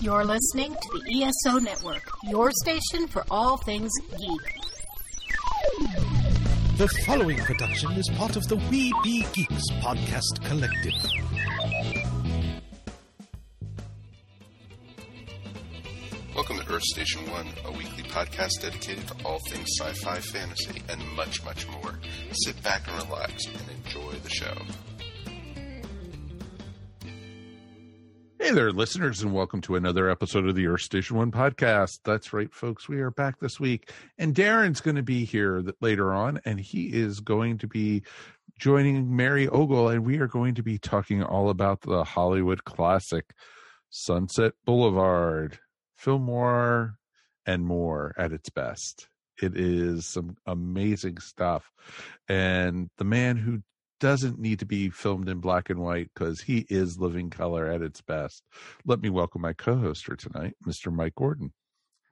You're listening to the ESO Network, your station for all things geek. The following production is part of the We Be Geeks podcast collective. Welcome to Earth Station One, a weekly podcast dedicated to all things sci fi, fantasy, and much, much more. Sit back and relax and enjoy the show. Hey there, listeners, and welcome to another episode of the Earth Station One podcast. That's right, folks. We are back this week, and Darren's going to be here later on, and he is going to be joining Mary Ogle, and we are going to be talking all about the Hollywood classic Sunset Boulevard, film noir, and more at its best. It is some amazing stuff, and the man who doesn't need to be filmed in black and white because he is living color at its best. Let me welcome my co-host for tonight, Mr. Mike Gordon.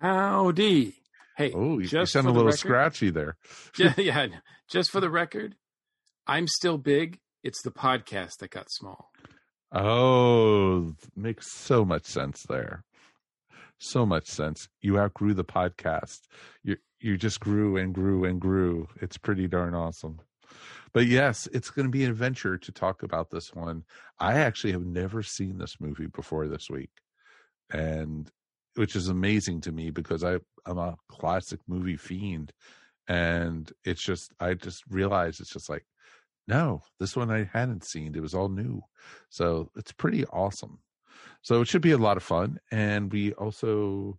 Howdy. Hey, Oh, you, you sound a the little record- scratchy there. yeah, yeah. Just for the record, I'm still big. It's the podcast that got small. Oh, makes so much sense there. So much sense. You outgrew the podcast. You you just grew and grew and grew. It's pretty darn awesome. But yes, it's going to be an adventure to talk about this one. I actually have never seen this movie before this week, and which is amazing to me because I'm a classic movie fiend, and it's just I just realized it's just like no, this one I hadn't seen. It was all new. So it's pretty awesome. So it should be a lot of fun. And we also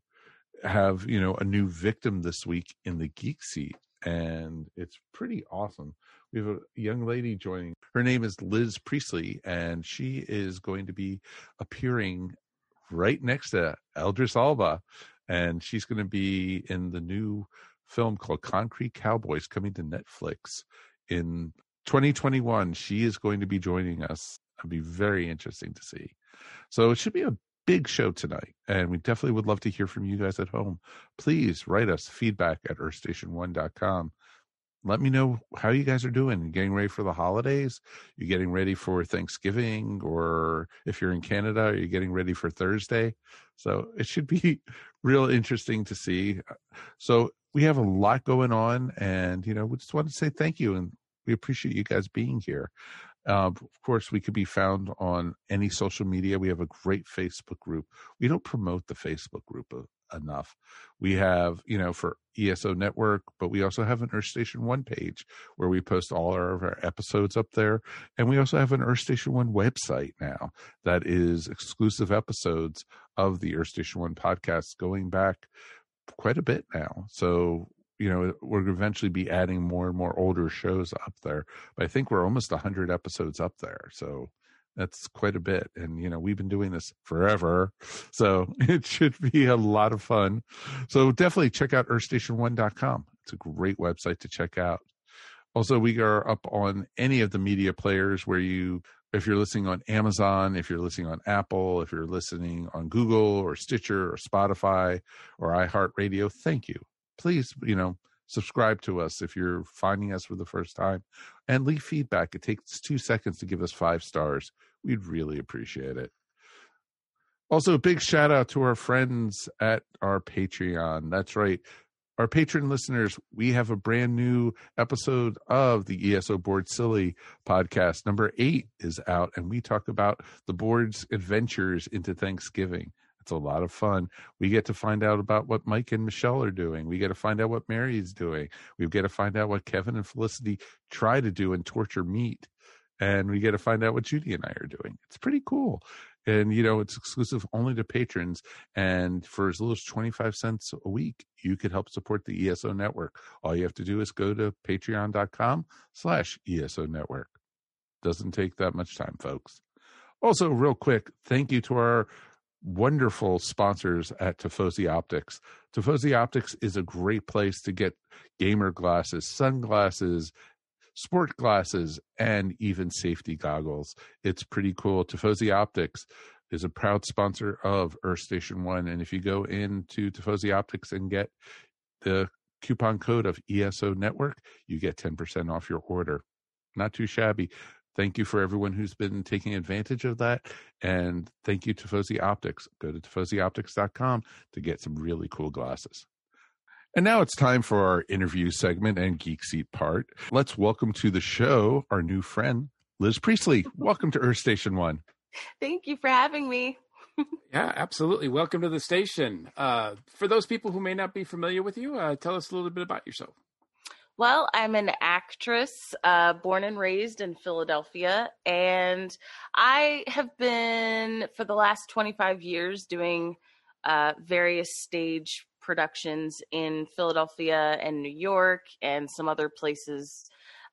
have, you know, a new victim this week in the geek seat. And it's pretty awesome. We have a young lady joining. Her name is Liz Priestley, and she is going to be appearing right next to Idris Elba. And she's going to be in the new film called Concrete Cowboys coming to Netflix in 2021 she is going to be joining us it'll be very interesting to see so it should be a big show tonight and we definitely would love to hear from you guys at home please write us feedback at earthstation1.com let me know how you guys are doing getting ready for the holidays you getting ready for thanksgiving or if you're in canada are you getting ready for thursday so it should be real interesting to see so we have a lot going on and you know we just want to say thank you and we appreciate you guys being here. Uh, of course, we could be found on any social media. We have a great Facebook group. We don't promote the Facebook group uh, enough. We have, you know, for ESO Network, but we also have an Earth Station One page where we post all of our episodes up there. And we also have an Earth Station One website now that is exclusive episodes of the Earth Station One podcast going back quite a bit now. So you know we're eventually be adding more and more older shows up there but i think we're almost 100 episodes up there so that's quite a bit and you know we've been doing this forever so it should be a lot of fun. So definitely check out earthstation1.com it's a great website to check out. Also we are up on any of the media players where you if you're listening on Amazon, if you're listening on Apple, if you're listening on Google or Stitcher or Spotify or iHeartRadio, thank you. Please, you know, subscribe to us if you're finding us for the first time and leave feedback. It takes two seconds to give us five stars. We'd really appreciate it. Also, a big shout out to our friends at our Patreon. That's right. Our patron listeners, we have a brand new episode of the ESO Board Silly podcast. Number eight is out, and we talk about the board's adventures into Thanksgiving. It's a lot of fun. We get to find out about what Mike and Michelle are doing. We get to find out what Mary is doing. We get to find out what Kevin and Felicity try to do and torture meat. And we get to find out what Judy and I are doing. It's pretty cool. And, you know, it's exclusive only to patrons. And for as little as 25 cents a week, you could help support the ESO network. All you have to do is go to patreon.com slash ESO network. Doesn't take that much time, folks. Also, real quick, thank you to our wonderful sponsors at Tifosi Optics. Tifosi Optics is a great place to get gamer glasses, sunglasses, sport glasses, and even safety goggles. It's pretty cool. Tifosi Optics is a proud sponsor of Earth Station One. And if you go into Tifosi Optics and get the coupon code of ESO Network, you get 10% off your order. Not too shabby. Thank you for everyone who's been taking advantage of that. And thank you to Tifosi Optics. Go to tifosioptics.com to get some really cool glasses. And now it's time for our interview segment and Geek Seat part. Let's welcome to the show our new friend, Liz Priestley. welcome to Earth Station One. Thank you for having me. yeah, absolutely. Welcome to the station. Uh, for those people who may not be familiar with you, uh, tell us a little bit about yourself. Well, I'm an actress, uh, born and raised in Philadelphia, and I have been for the last 25 years doing uh, various stage productions in Philadelphia and New York and some other places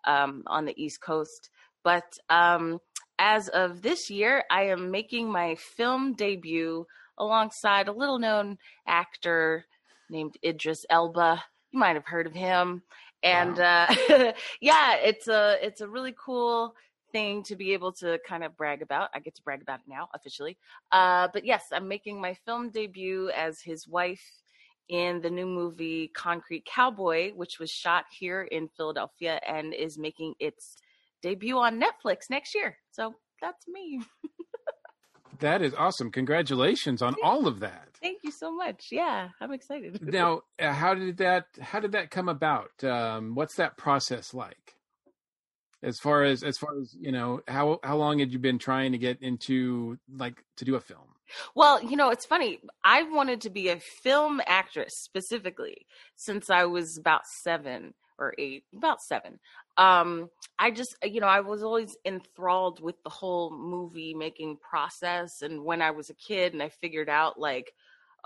um, on the East Coast. But um, as of this year, I am making my film debut alongside a little known actor named Idris Elba. You might have heard of him and wow. uh, yeah, it's a it's a really cool thing to be able to kind of brag about. I get to brag about it now officially. Uh, but yes, I'm making my film debut as his wife in the new movie Concrete Cowboy, which was shot here in Philadelphia and is making its debut on Netflix next year. So that's me. that is awesome. Congratulations on all of that. Thank you so much. Yeah, I'm excited. now, uh, how did that how did that come about? Um, what's that process like? As far as as far as you know, how how long had you been trying to get into like to do a film? Well, you know, it's funny. I wanted to be a film actress specifically since I was about seven or eight, about seven. Um, I just, you know, I was always enthralled with the whole movie making process. And when I was a kid and I figured out, like,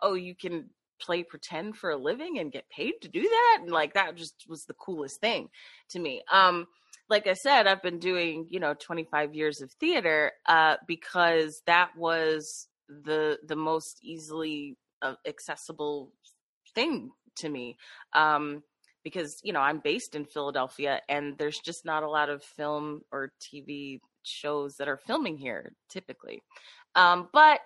oh, you can play pretend for a living and get paid to do that. And like, that just was the coolest thing to me. Um, like I said, I've been doing, you know, 25 years of theater, uh, because that was the, the most easily uh, accessible thing to me. Um, because you know I'm based in Philadelphia and there's just not a lot of film or TV shows that are filming here typically. Um, but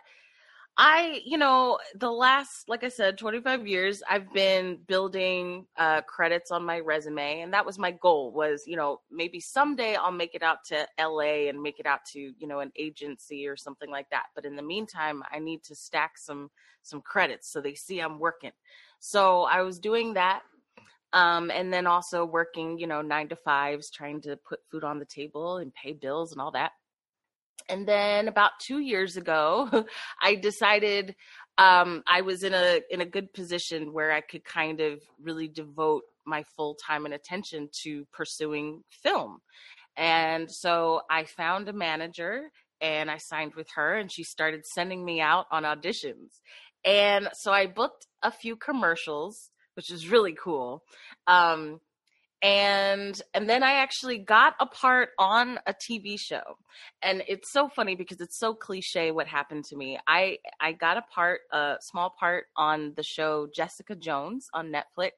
I, you know, the last, like I said, 25 years, I've been building uh, credits on my resume, and that was my goal. Was you know maybe someday I'll make it out to LA and make it out to you know an agency or something like that. But in the meantime, I need to stack some some credits so they see I'm working. So I was doing that um, and then also working, you know, nine to fives, trying to put food on the table and pay bills and all that. And then about two years ago, I decided um, I was in a in a good position where I could kind of really devote my full time and attention to pursuing film. And so I found a manager and I signed with her, and she started sending me out on auditions. And so I booked a few commercials which is really cool. Um, and and then I actually got a part on a TV show, and it's so funny because it's so cliche what happened to me. I I got a part, a small part on the show Jessica Jones on Netflix,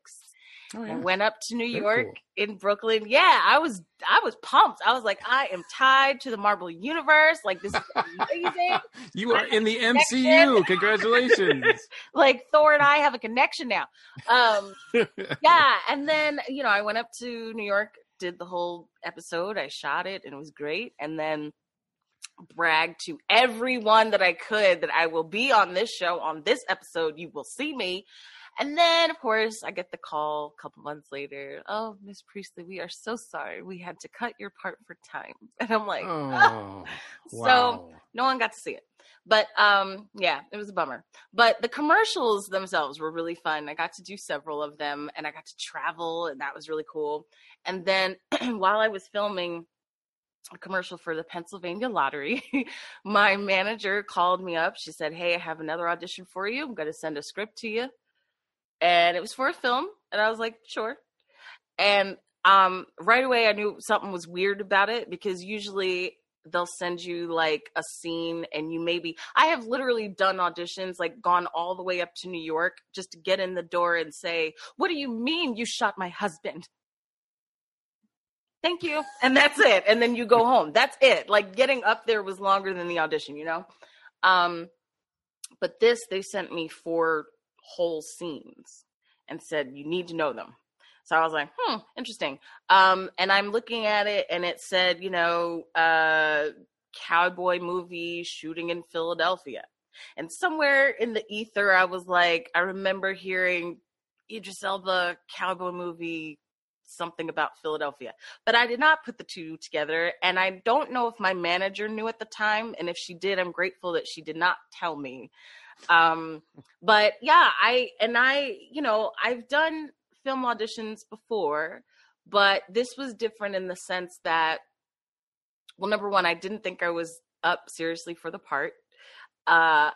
Oh, yeah. went up to New Very York cool. in Brooklyn. Yeah, I was I was pumped. I was like, I am tied to the Marvel universe. Like this is amazing. you are in the MCU. Congratulations. like Thor and I have a connection now. Um yeah, and then, you know, I went up to New York, did the whole episode. I shot it and it was great. And then bragged to everyone that I could that I will be on this show on this episode. You will see me. And then, of course, I get the call a couple months later. Oh, Miss Priestley, we are so sorry. We had to cut your part for time. And I'm like, oh, oh. Wow. so no one got to see it. But um, yeah, it was a bummer. But the commercials themselves were really fun. I got to do several of them, and I got to travel, and that was really cool. And then while I was filming a commercial for the Pennsylvania Lottery. My manager called me up. She said, Hey, I have another audition for you. I'm going to send a script to you and it was for a film and i was like sure. And um right away i knew something was weird about it because usually they'll send you like a scene and you maybe i have literally done auditions like gone all the way up to new york just to get in the door and say what do you mean you shot my husband? Thank you. And that's it. And then you go home. That's it. Like getting up there was longer than the audition you know? Um but this they sent me for whole scenes and said, You need to know them. So I was like, hmm, interesting. Um, and I'm looking at it and it said, you know, uh, cowboy movie shooting in Philadelphia. And somewhere in the ether, I was like, I remember hearing Idris Elba cowboy movie, something about Philadelphia. But I did not put the two together. And I don't know if my manager knew at the time. And if she did, I'm grateful that she did not tell me. Um, but yeah, I, and I, you know, I've done film auditions before, but this was different in the sense that, well, number one, I didn't think I was up seriously for the part. Uh,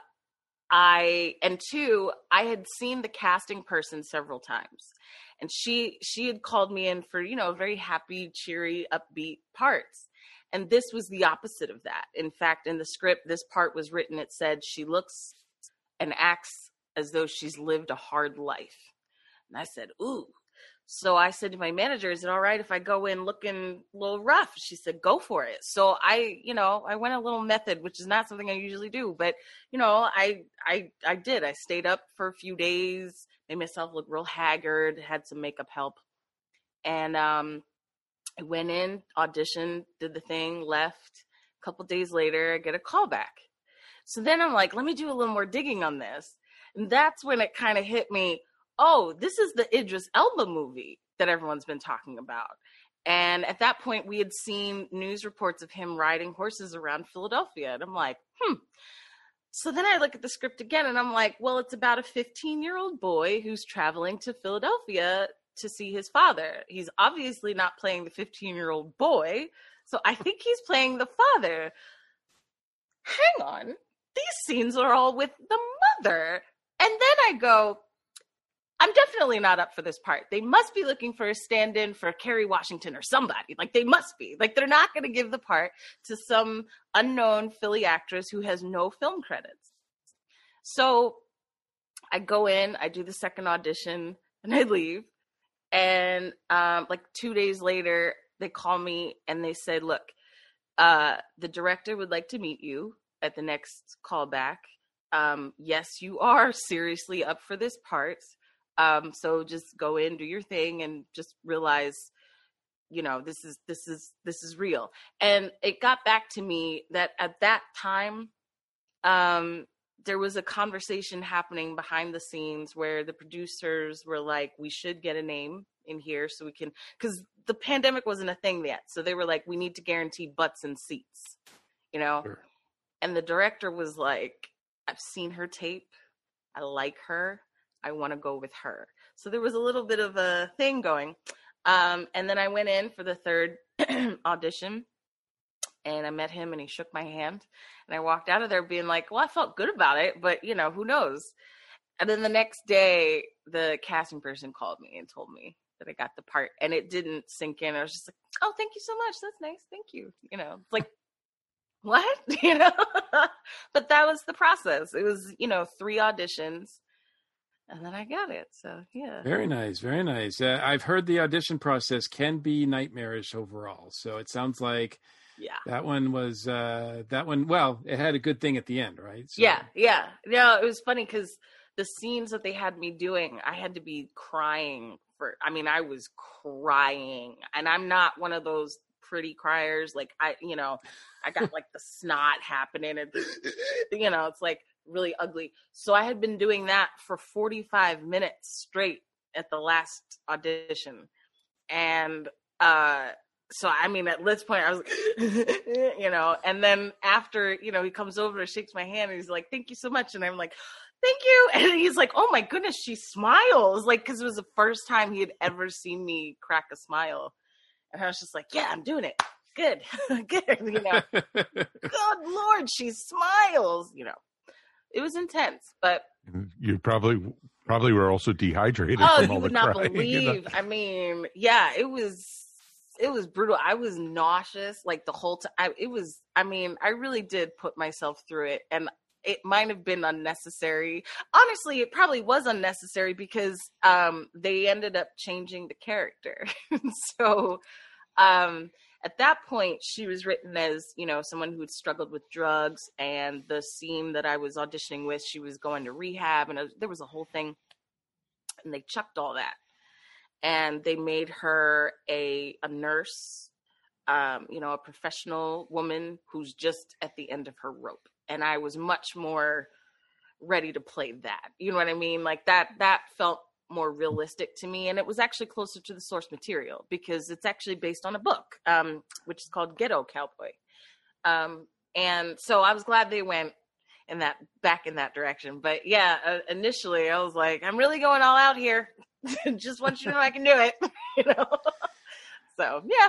I and two, I had seen the casting person several times, and she she had called me in for you know very happy, cheery, upbeat parts, and this was the opposite of that. In fact, in the script, this part was written. It said she looks and acts as though she's lived a hard life, and I said, "Ooh." So I said to my manager, "Is it all right if I go in looking a little rough?" She said, "Go for it." So I, you know, I went a little method, which is not something I usually do, but you know, I, I, I did. I stayed up for a few days, made myself look real haggard, had some makeup help, and um, I went in, auditioned, did the thing, left. A couple days later, I get a call back. So then I'm like, let me do a little more digging on this, and that's when it kind of hit me oh, this is the Idris Elba movie that everyone's been talking about. And at that point, we had seen news reports of him riding horses around Philadelphia. And I'm like, hmm. So then I look at the script again and I'm like, well, it's about a 15 year old boy who's traveling to Philadelphia to see his father. He's obviously not playing the 15 year old boy. So I think he's playing the father. Hang on. These scenes are all with the mother. And then I go, I'm definitely not up for this part. They must be looking for a stand in for Kerry Washington or somebody. Like, they must be. Like, they're not going to give the part to some unknown Philly actress who has no film credits. So I go in, I do the second audition, and I leave. And um, like two days later, they call me and they said, Look, uh, the director would like to meet you at the next callback. Um, yes, you are seriously up for this part um, so just go in, do your thing, and just realize, you know, this is this is this is real. And it got back to me that at that time, um, there was a conversation happening behind the scenes where the producers were like, "We should get a name in here so we can," because the pandemic wasn't a thing yet. So they were like, "We need to guarantee butts and seats," you know. Sure. And the director was like, "I've seen her tape. I like her. I want to go with her. So there was a little bit of a thing going. Um, and then I went in for the third audition and I met him and he shook my hand. And I walked out of there being like, well, I felt good about it, but you know, who knows? And then the next day, the casting person called me and told me that I got the part and it didn't sink in. I was just like, oh, thank you so much. That's nice. Thank you. You know, like, what? You know? but that was the process. It was, you know, three auditions and then I got it. So yeah. Very nice, very nice. Uh, I've heard the audition process can be nightmarish overall. So it sounds like yeah that one was uh that one well it had a good thing at the end right so. yeah yeah no it was funny because the scenes that they had me doing i had to be crying for i mean i was crying and i'm not one of those pretty criers like i you know i got like the snot happening and you know it's like really ugly. So I had been doing that for 45 minutes straight at the last audition. And uh so I mean at this point I was you know, and then after, you know, he comes over and shakes my hand and he's like, Thank you so much. And I'm like, Thank you. And he's like, Oh my goodness, she smiles. Like, cause it was the first time he had ever seen me crack a smile. And I was just like, Yeah, I'm doing it. Good. Good. You know. Good Lord, she smiles, you know it was intense, but you probably probably were also dehydrated. Oh, you would not crying, believe. You know? I mean, yeah, it was it was brutal. I was nauseous like the whole time. It was. I mean, I really did put myself through it, and it might have been unnecessary. Honestly, it probably was unnecessary because um, they ended up changing the character. so um, at that point she was written as you know someone who had struggled with drugs and the scene that i was auditioning with she was going to rehab and was, there was a whole thing and they chucked all that and they made her a a nurse, um, you know, a professional woman who's just at the end of her rope. And I was much more ready to play that. You know what I mean? Like that that felt more realistic to me and it was actually closer to the source material because it's actually based on a book um, which is called ghetto cowboy. Um, and so i was glad they went in that back in that direction. But yeah uh, initially i was like i'm really going all out here. Just want you to know i can do it. You know? So yeah.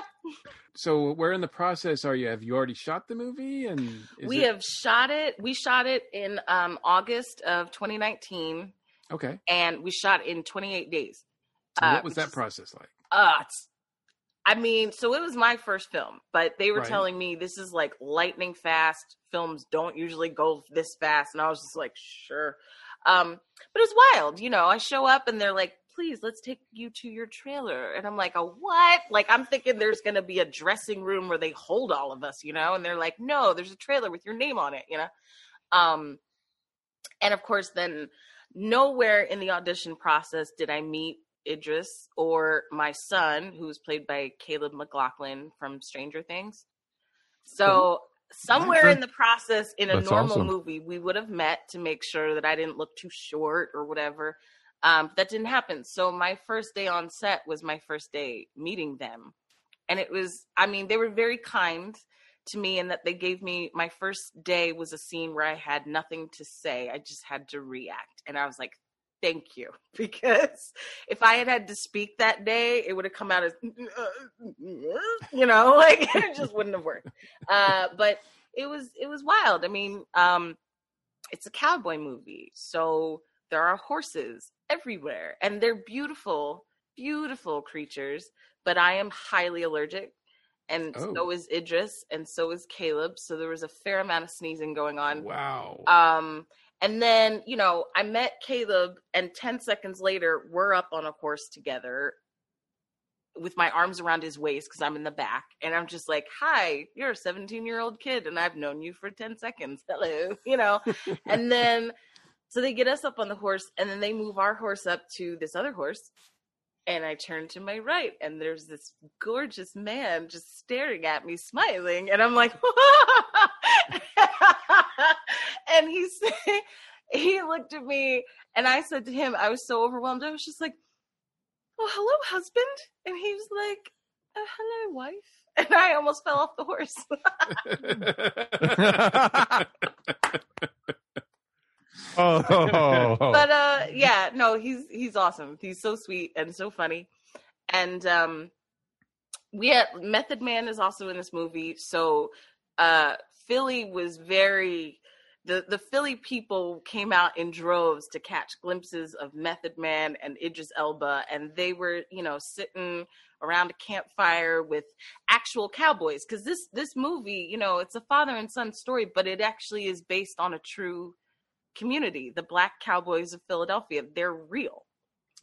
So where in the process are you? Have you already shot the movie? And is we it- have shot it we shot it in um, august of 2019 okay. and we shot in 28 days And uh, what was that process like? uh I mean, so it was my first film, but they were Right. telling me this is like lightning fast. Films don't usually go this fast, and I was just like, sure. Um, but it's wild, you know. I show up and they're like, "Please, let's take you to your trailer," and I'm like, "A what?" Like I'm thinking there's gonna be a dressing room where they hold all of us, you know, and they're like, "No, there's a trailer with your name on it," you know. Um, and of course, then nowhere in the audition process did I meet Idris or my son, who was played by Caleb McLaughlin from Stranger Things. So somewhere in the process in a That's normal awesome. movie, we would have met to make sure that I didn't look too short or whatever. Um, that didn't happen. So my first day on set was my first day meeting them. And it was, I mean, they were very kind to me and that they gave me my first day was a scene where I had nothing to say. I just had to react. And I was like, thank you. Because if I had had to speak that day, it would have come out as, you know, like it just wouldn't have worked. Uh, but it was, it was wild. I mean, um, it's a cowboy movie. So there are horses everywhere and they're beautiful, beautiful creatures, but I am highly allergic. And Oh. so is Idris, and so is Caleb. So there was a fair amount of sneezing going on. Wow. Um, and then, you know, I met Caleb, and 10 seconds later, we're up on a horse together with my arms around his waist because I'm in the back. And I'm just like, Hi, you're a 17 year old kid, and I've known you for 10 seconds. Hello, you know? and then, so they get us up on the horse, and then they move our horse up to this other horse. And I turn to my right, and there's this gorgeous man just staring at me, smiling. And I'm like, and he said, he looked at me, and I said to him, I was so overwhelmed. I was just like, "Oh, hello, husband," and he was like, uh, "Hello, wife." And I almost fell off the horse. oh, but uh yeah no he's he's awesome. He's so sweet and so funny. And um we had method man is also in this movie. So uh philly was very the the philly people came out in droves to catch glimpses of method man and idris elba. And they were you know sitting around a campfire with actual cowboys. Because this this movie you know it's a father and son story but it actually is based on a true community, the Black Cowboys of Philadelphia. They're real.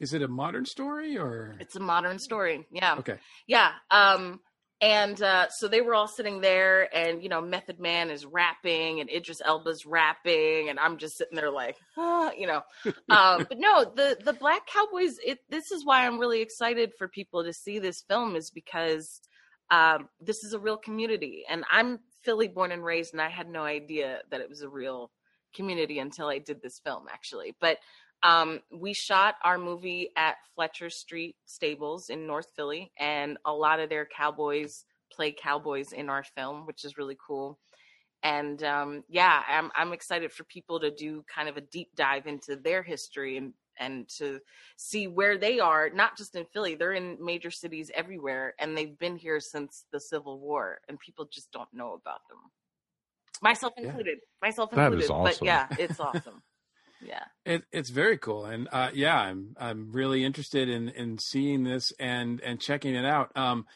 Is it a modern story or? It's a modern story. Yeah. Okay. Yeah. Um, and uh, so they were all sitting there, and you know, Method Man is rapping, and Idris Elba's rapping, and I'm just sitting there like, you know. um, but no, the the Black Cowboys. It this is why I'm really excited for people to see this film is because um, this is a real community, and I'm Philly born and raised, and I had no idea that it was a real community until I did this film, actually. But um, we shot our movie at Fletcher Street Stables in North Philly, and a lot of their cowboys play cowboys in our film, which is really cool. And um, yeah, I'm I'm excited for people to do kind of a deep dive into their history and and to see where they are, not just in Philly, they're in major cities everywhere, and they've been here since the Civil War, and people just don't know about them. Myself Yeah. included. Myself That included. is But yeah, it's awesome. Yeah. It, it's very cool, and uh, yeah, I'm I'm really interested in in seeing this and and checking it out. Um,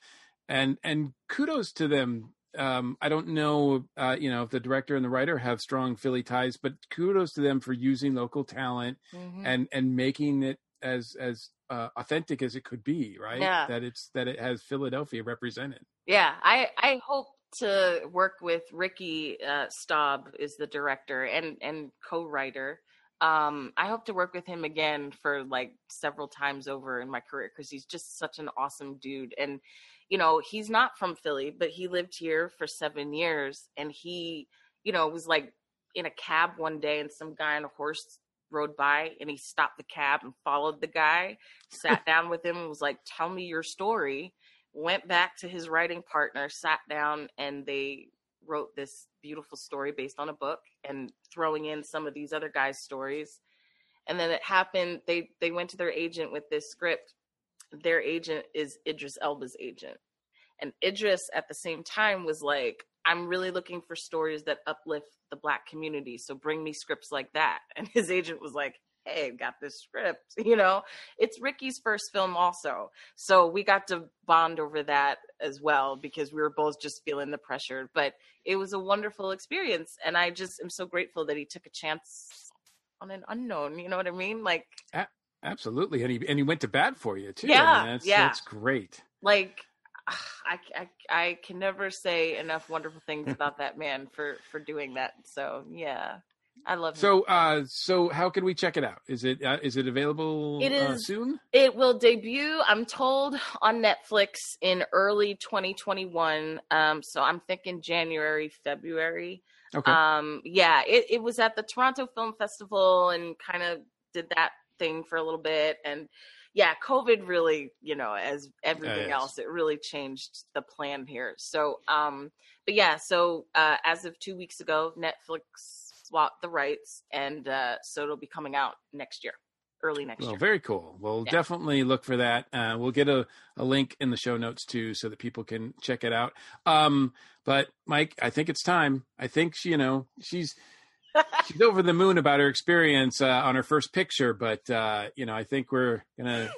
and and kudos to them. Um, I don't know, uh, you know, if the director and the writer have strong Philly ties, but kudos to them for using local talent Mhm. and and making it as as uh, authentic as it could be. Right? Yeah. That it's that it has Philadelphia represented. Yeah, I I hope to work with Ricky uh, Staub is the director and and co-writer. Um, I hope to work with him again for like several times over in my career because he's just such an awesome dude. And you know, he's not from Philly, but he lived here for seven years, and he, you know, was like in a cab one day, and some guy on a horse rode by, and he stopped the cab and followed the guy, sat down with him, and was like, "Tell me your story." Went back to his writing partner, sat down, and they wrote this beautiful story based on a book and throwing in some of these other guys' stories. And then it happened. They they went to their agent with this script. Their agent is Idris Elba's agent, and Idris at the same time was like, "I'm really looking for stories that uplift the Black community. So bring me scripts like that." And his agent was like, hey, I've got this script. You know, it's Ricky's first film also. So we got to bond over that as well because we were both just feeling the pressure. But it was a wonderful experience. And I just am so grateful that he took a chance on an unknown. You know what I mean? Like, A- absolutely. And he, and he went to bat for you too. Yeah, I mean, that's, yeah. that's great. like, I, I, I can never say enough wonderful things about that man for, for doing that. So yeah, I love. So, uh, so how can we check it out? Is it, uh, is it available It uh, soon? It will debut, I'm told, on Netflix in early 2021. Um, so I'm thinking January, February. Okay. Um, yeah, it, it was at the Toronto Film Festival and kind of did that thing for a little bit. And yeah, COVID really, you know, as everything yes. else, it really changed the plan here. So, um, but yeah, so uh, as of two weeks ago, Netflix swapped the rights, and uh, so it'll be coming out next year, early next Well, year. very cool. We'll Yeah. definitely look for that. Uh, we'll get a, a link in the show notes too, so that people can check it out. Um, but Mike, I think it's time. I think she, you know, she's she's over the moon about her experience uh, on her first picture, but uh, you know, I think we're gonna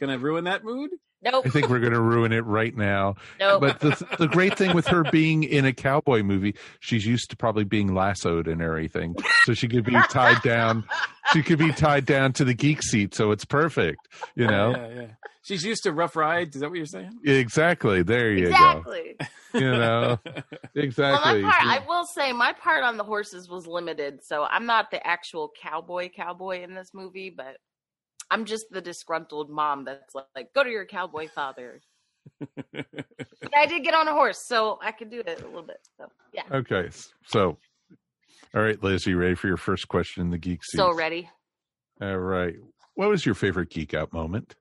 gonna ruin that mood. Nope. I think we're going to ruin it right now. Nope. But the the great thing with her being in a cowboy movie, she's used to probably being lassoed and everything, so she could be tied down. She could be tied down to the geek seat, so it's perfect. You know, Yeah, yeah. She's used to rough rides. Is that what you're saying? exactly. There you exactly. go. You know, Well, exactly. my part, I will say, my part on the horses was limited, so I'm not the actual cowboy cowboy in this movie, but I'm just the disgruntled mom that's like, "Go to your cowboy father." I did get on a horse, so I could do it a little bit. So yeah, okay, so all right, Liz, you ready for your first question in the geek seat? so ready. All right. What was your favorite geek out moment?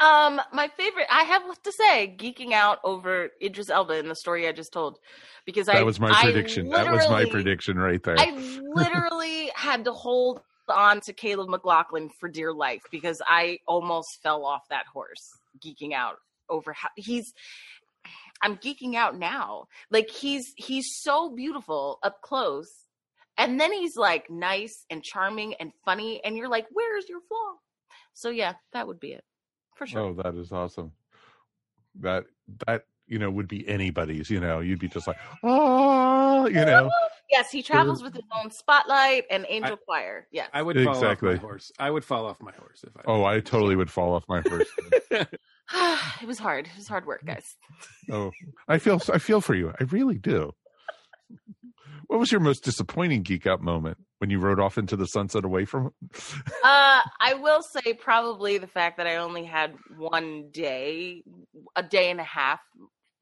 Um, my favorite, I have to say, geeking out over Idris Elba in the story I just told, because I That was my I prediction. That was my prediction right there. I literally had to hold on to Caleb McLaughlin for dear life because I almost fell off that horse geeking out over how he's I'm geeking out now. Like he's he's so beautiful up close. And then he's like nice and charming and funny and you're like, "Where's your flaw?" So yeah, that would be it. For sure. Oh, that is awesome. That that you know would be anybody's. You know, you'd be just like, oh, you know, Yes, he travels with his own spotlight and angel choir. Yes. I would fall Exactly. off my horse. I would fall off my horse if I. oh, I totally would fall off my horse. it was hard. It was hard work, guys. oh, I feel I feel for you. I really do. What was your most disappointing geek out moment when you rode off into the sunset away from? Uh, I will say probably the fact that I only had one day, a day and a half,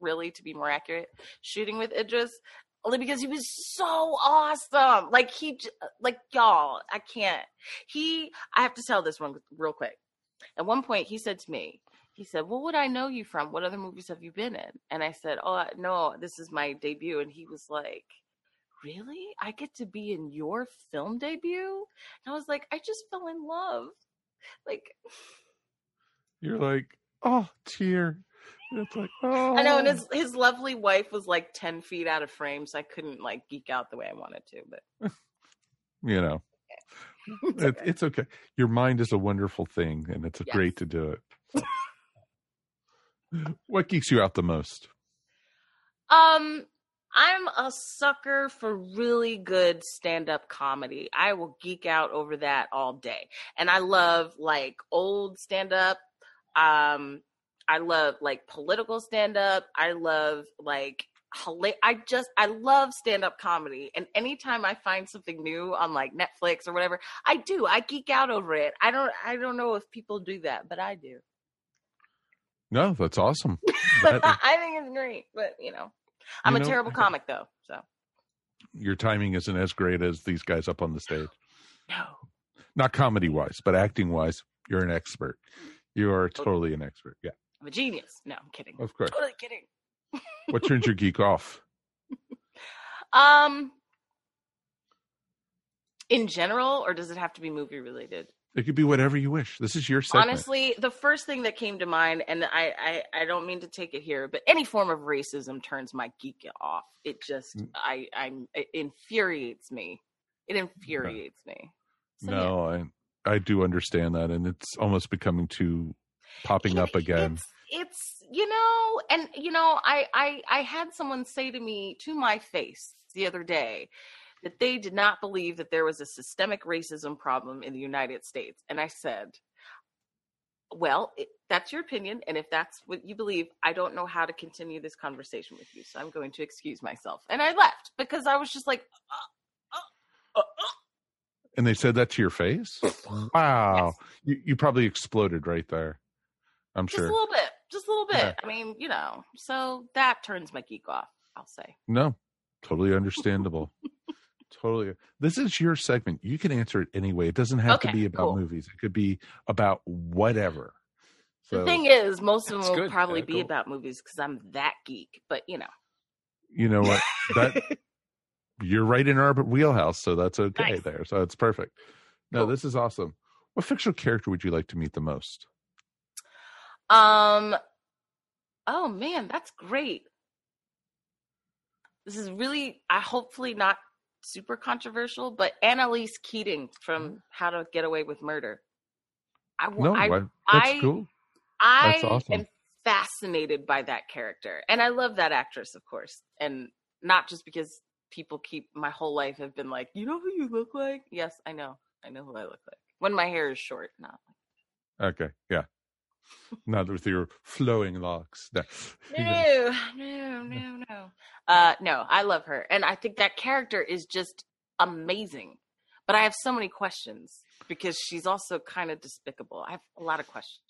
really, to be more accurate, shooting with Idris. Only because he was so awesome. Like he, like y'all, I can't. He, I have to tell this one real quick. At one point, he said to me, he said, "What would I know you from? What other movies have you been in?" And I said, "Oh no, this is my debut." And he was like, "Really? I get to be in your film debut?" And I was like, "I just fell in love." Like You're like, oh, tear. It's like, oh, I know, and his his lovely wife was like ten feet out of frame, so I couldn't like geek out the way I wanted to. But you know, it's it, okay. it's okay. Your mind is a wonderful thing, and it's Yes. great to do it. what geeks you out the most? Um, I'm a sucker for really good stand up comedy. I will geek out over that all day. And I love like old stand up. Um, I love like political stand up. I love like. I just I love stand up comedy, and anytime I find something new on like Netflix or whatever, I do. I geek out over it. I don't I don't know if people do that, but I do. No, that's awesome. That- I think it's great, but you know, I'm You a know, terrible comic though. So your timing isn't as great as these guys up on the stage. no, Not comedy wise, but acting wise, you're an expert. You are totally an expert. Yeah, I'm a genius. No, I'm kidding. of course. Totally kidding. What turns your geek off? Um, in general, or does it have to be movie related? It could be whatever you wish. This is your segment. Honestly, the first thing that came to mind, and I, I, I don't mean to take it here, but any form of racism turns my geek off. It just, Mm. I, I'm, it infuriates me. It infuriates me. So, yeah. no, I I do understand that, and it's almost becoming too popping up again. It's, it's you know, and you know, I, I I had someone say to me to my face the other day that they did not believe that there was a systemic racism problem in the United States, and I said, "Well, it, that's your opinion, and if that's what you believe, I don't know how to continue this conversation with you, so I'm going to excuse myself." And I left because I was just like, uh, uh, uh, uh. And they said that to your face? Wow. You, you probably exploded right there. I'm just sure. a little bit, just a little bit. Yeah. I mean, you know, so that turns my geek off. I'll say. No, totally understandable. totally. This is your segment. You can answer it anyway. It doesn't have to be about cool. movies. It could be about whatever. So, the thing is, most of them will good. probably Yeah, be cool. about movies because I'm that geek. But you know, you know what? That you're right in our wheelhouse, so that's okay Nice. there. So it's perfect. No, Cool. this is awesome. What fictional character would you like to meet the most? Um, oh man, that's great. This is really, I hopefully not super controversial, but Annalise Keating from How to Get Away with Murder. I, No, I, I, that's I- cool. I That's awesome. am fascinated by that character. And I love that actress, of course. And not just because people keep my whole life have been like, you know who you look like? Yes, I know. I know who I look like. When my hair is short, not Okay, yeah. Not with your flowing locks. No. no, no, no, no. Uh no, I love her. And I think that character is just amazing. But I have so many questions because she's also kind of despicable. I have a lot of questions.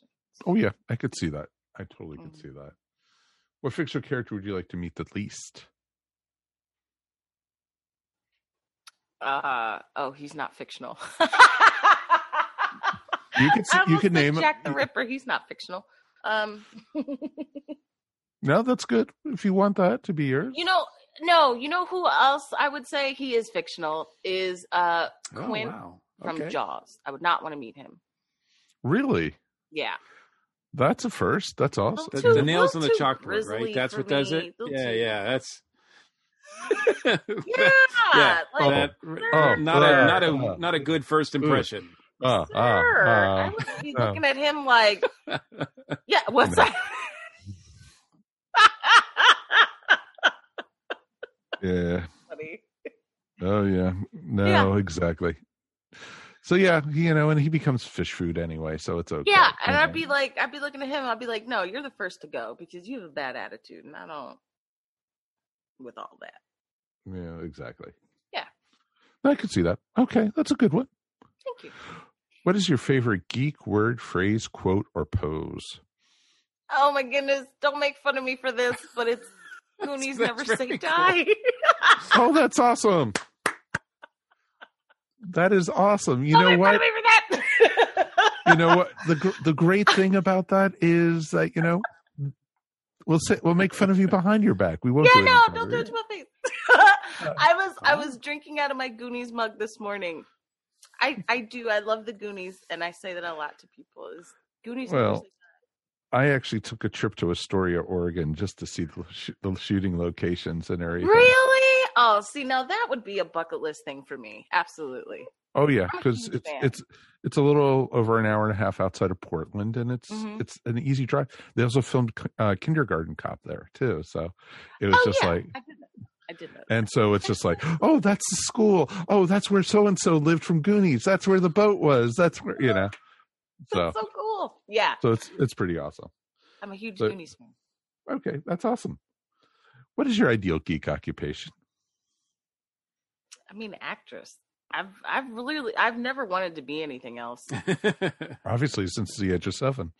Oh yeah, I could see that. I totally could Mhm. see that. What fictional character would you like to meet the least? Uh oh, he's not fictional. You could I you could said name it- Jack the Ripper. He's not fictional. Um, No, that's good. If you want that to be yours. you know, no, you know who else I would say he is fictional is uh Oh, Quint wow. from Jaws. I would not want to meet him. Really? Yeah, That's a first. That's awesome. The, Too- the nails on the little chalkboard, right? That's for what does it. little Yeah, too- yeah. That's. yeah, Yeah. like, that, Oh, not uh, a not a not a good first impression. Ah, ah, sir, I ah. would be ah. looking at him like, yeah, what's that? yeah. Funny. Oh yeah. No, Yeah. exactly. So yeah, you know, and he becomes fish food anyway, so it's okay. Yeah, and I'd be like, I'd be looking at him. I'd be like, no, you're the first to go because you have a bad attitude, and I don't. With all that, Yeah, exactly. Yeah. I could see that. Okay, that's a good one. thank you. What is your favorite geek word, phrase, quote, or pose? Oh my goodness! Don't make fun of me for this, but it's Goonies never say cool. die. Oh, that's awesome. That is awesome. You Don't know what? fun of me for that. You know what? The the great thing about that is that you know we'll say we'll make fun of you behind your back. We won't. yeah, do no, don't touch my face. I was I was drinking out of my Goonies mug this morning. I I do. I love the Goonies, and I say that a lot to people. Is Goonies? Well, I actually took a trip to Astoria, Oregon, just to see the, sh- the shooting locations and everything. Really? Oh, see, now that would be a bucket list thing for me. Absolutely. Oh yeah, because it's fan. it's it's a little over an hour and a half outside of Portland, and it's Mhm. it's an easy drive. They also filmed uh, Kindergarten Cop there too, so it was oh just yeah, like, I did know. I and so it's just like, oh, that's the school. Oh, that's where so and so lived from Goonies. That's where the boat was. That's where you know. So That's so cool. Yeah, so it's it's pretty awesome. I'm a huge So- Goonies fan. Okay, that's awesome. What is your ideal geek occupation? I mean, actress. I've I've really I've never wanted to be anything else. Obviously, since the age of seven.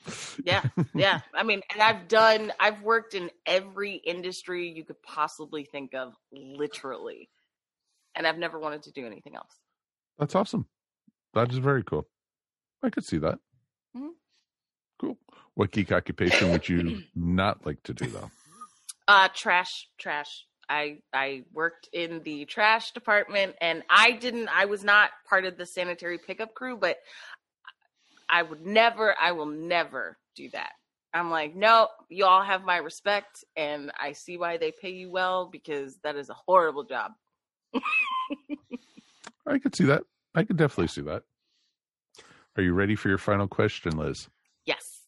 Yeah, yeah. I mean, and I've done I've worked in every industry you could possibly think of, literally, and I've never wanted to do anything else. That's awesome. That is very cool. I could see that. Mhm. Cool. What geek occupation would you not like to do though? Uh, trash, trash. I I worked in the trash department, and I didn't. I was not part of the sanitary pickup crew, but I would never. I will never do that. I'm like, no, you all have my respect, and I see why they pay you well because that is a horrible job. I could see that. I could definitely see that. Are you ready for your final question, Liz? Yes.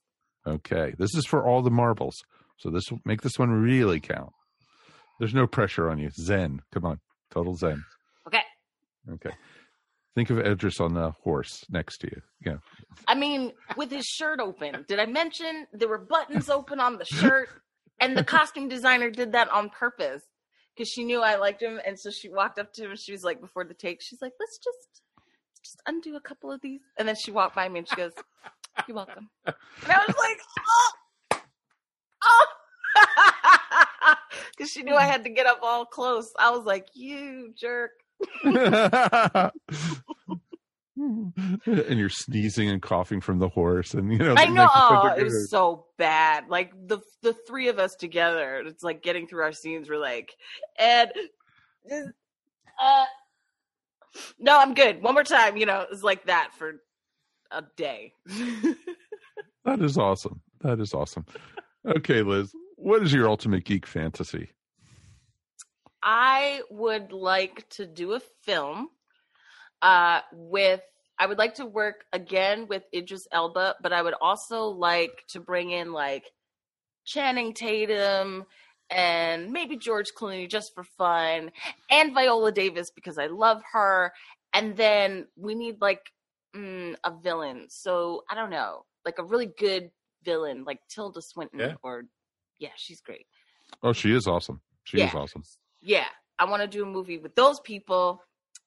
Okay. This is for all the marbles. So this will make this one really count. There's no pressure on you. Zen. Come on. Total zen. Okay. Okay. Think of Idris on the horse next to you. Yeah. I mean, with his shirt open. Did I mention there were buttons open on the shirt? And the costume designer did that on purpose because she knew I liked him. And so she walked up to him and she was like, before the take, she's like, let's just just undo a couple of these. And then she walked by me and she goes, You're welcome. And I was like, Oh, oh. Because she knew I had to get up all close. I was like, You jerk. and you're sneezing and coughing from the horse, and you know. I know. it Oh, it was so bad. Like the the three of us together, it's like getting through our scenes. We're like, and just, uh, no, I'm good. One more time. You know, it's like that for a day. That is awesome. That is awesome. Okay, Liz, what is your ultimate geek fantasy? I would like to do a film uh, with. I would like to work again with Idris Elba, but I would also like to bring in like Channing Tatum and maybe George Clooney just for fun, and Viola Davis because I love her. And then we need like mm, a villain. So I don't know, like a really good villain, like Tilda Swinton, Yeah. or yeah, she's great. Oh, she is awesome. She is awesome. Yeah, I want to do a movie with those people,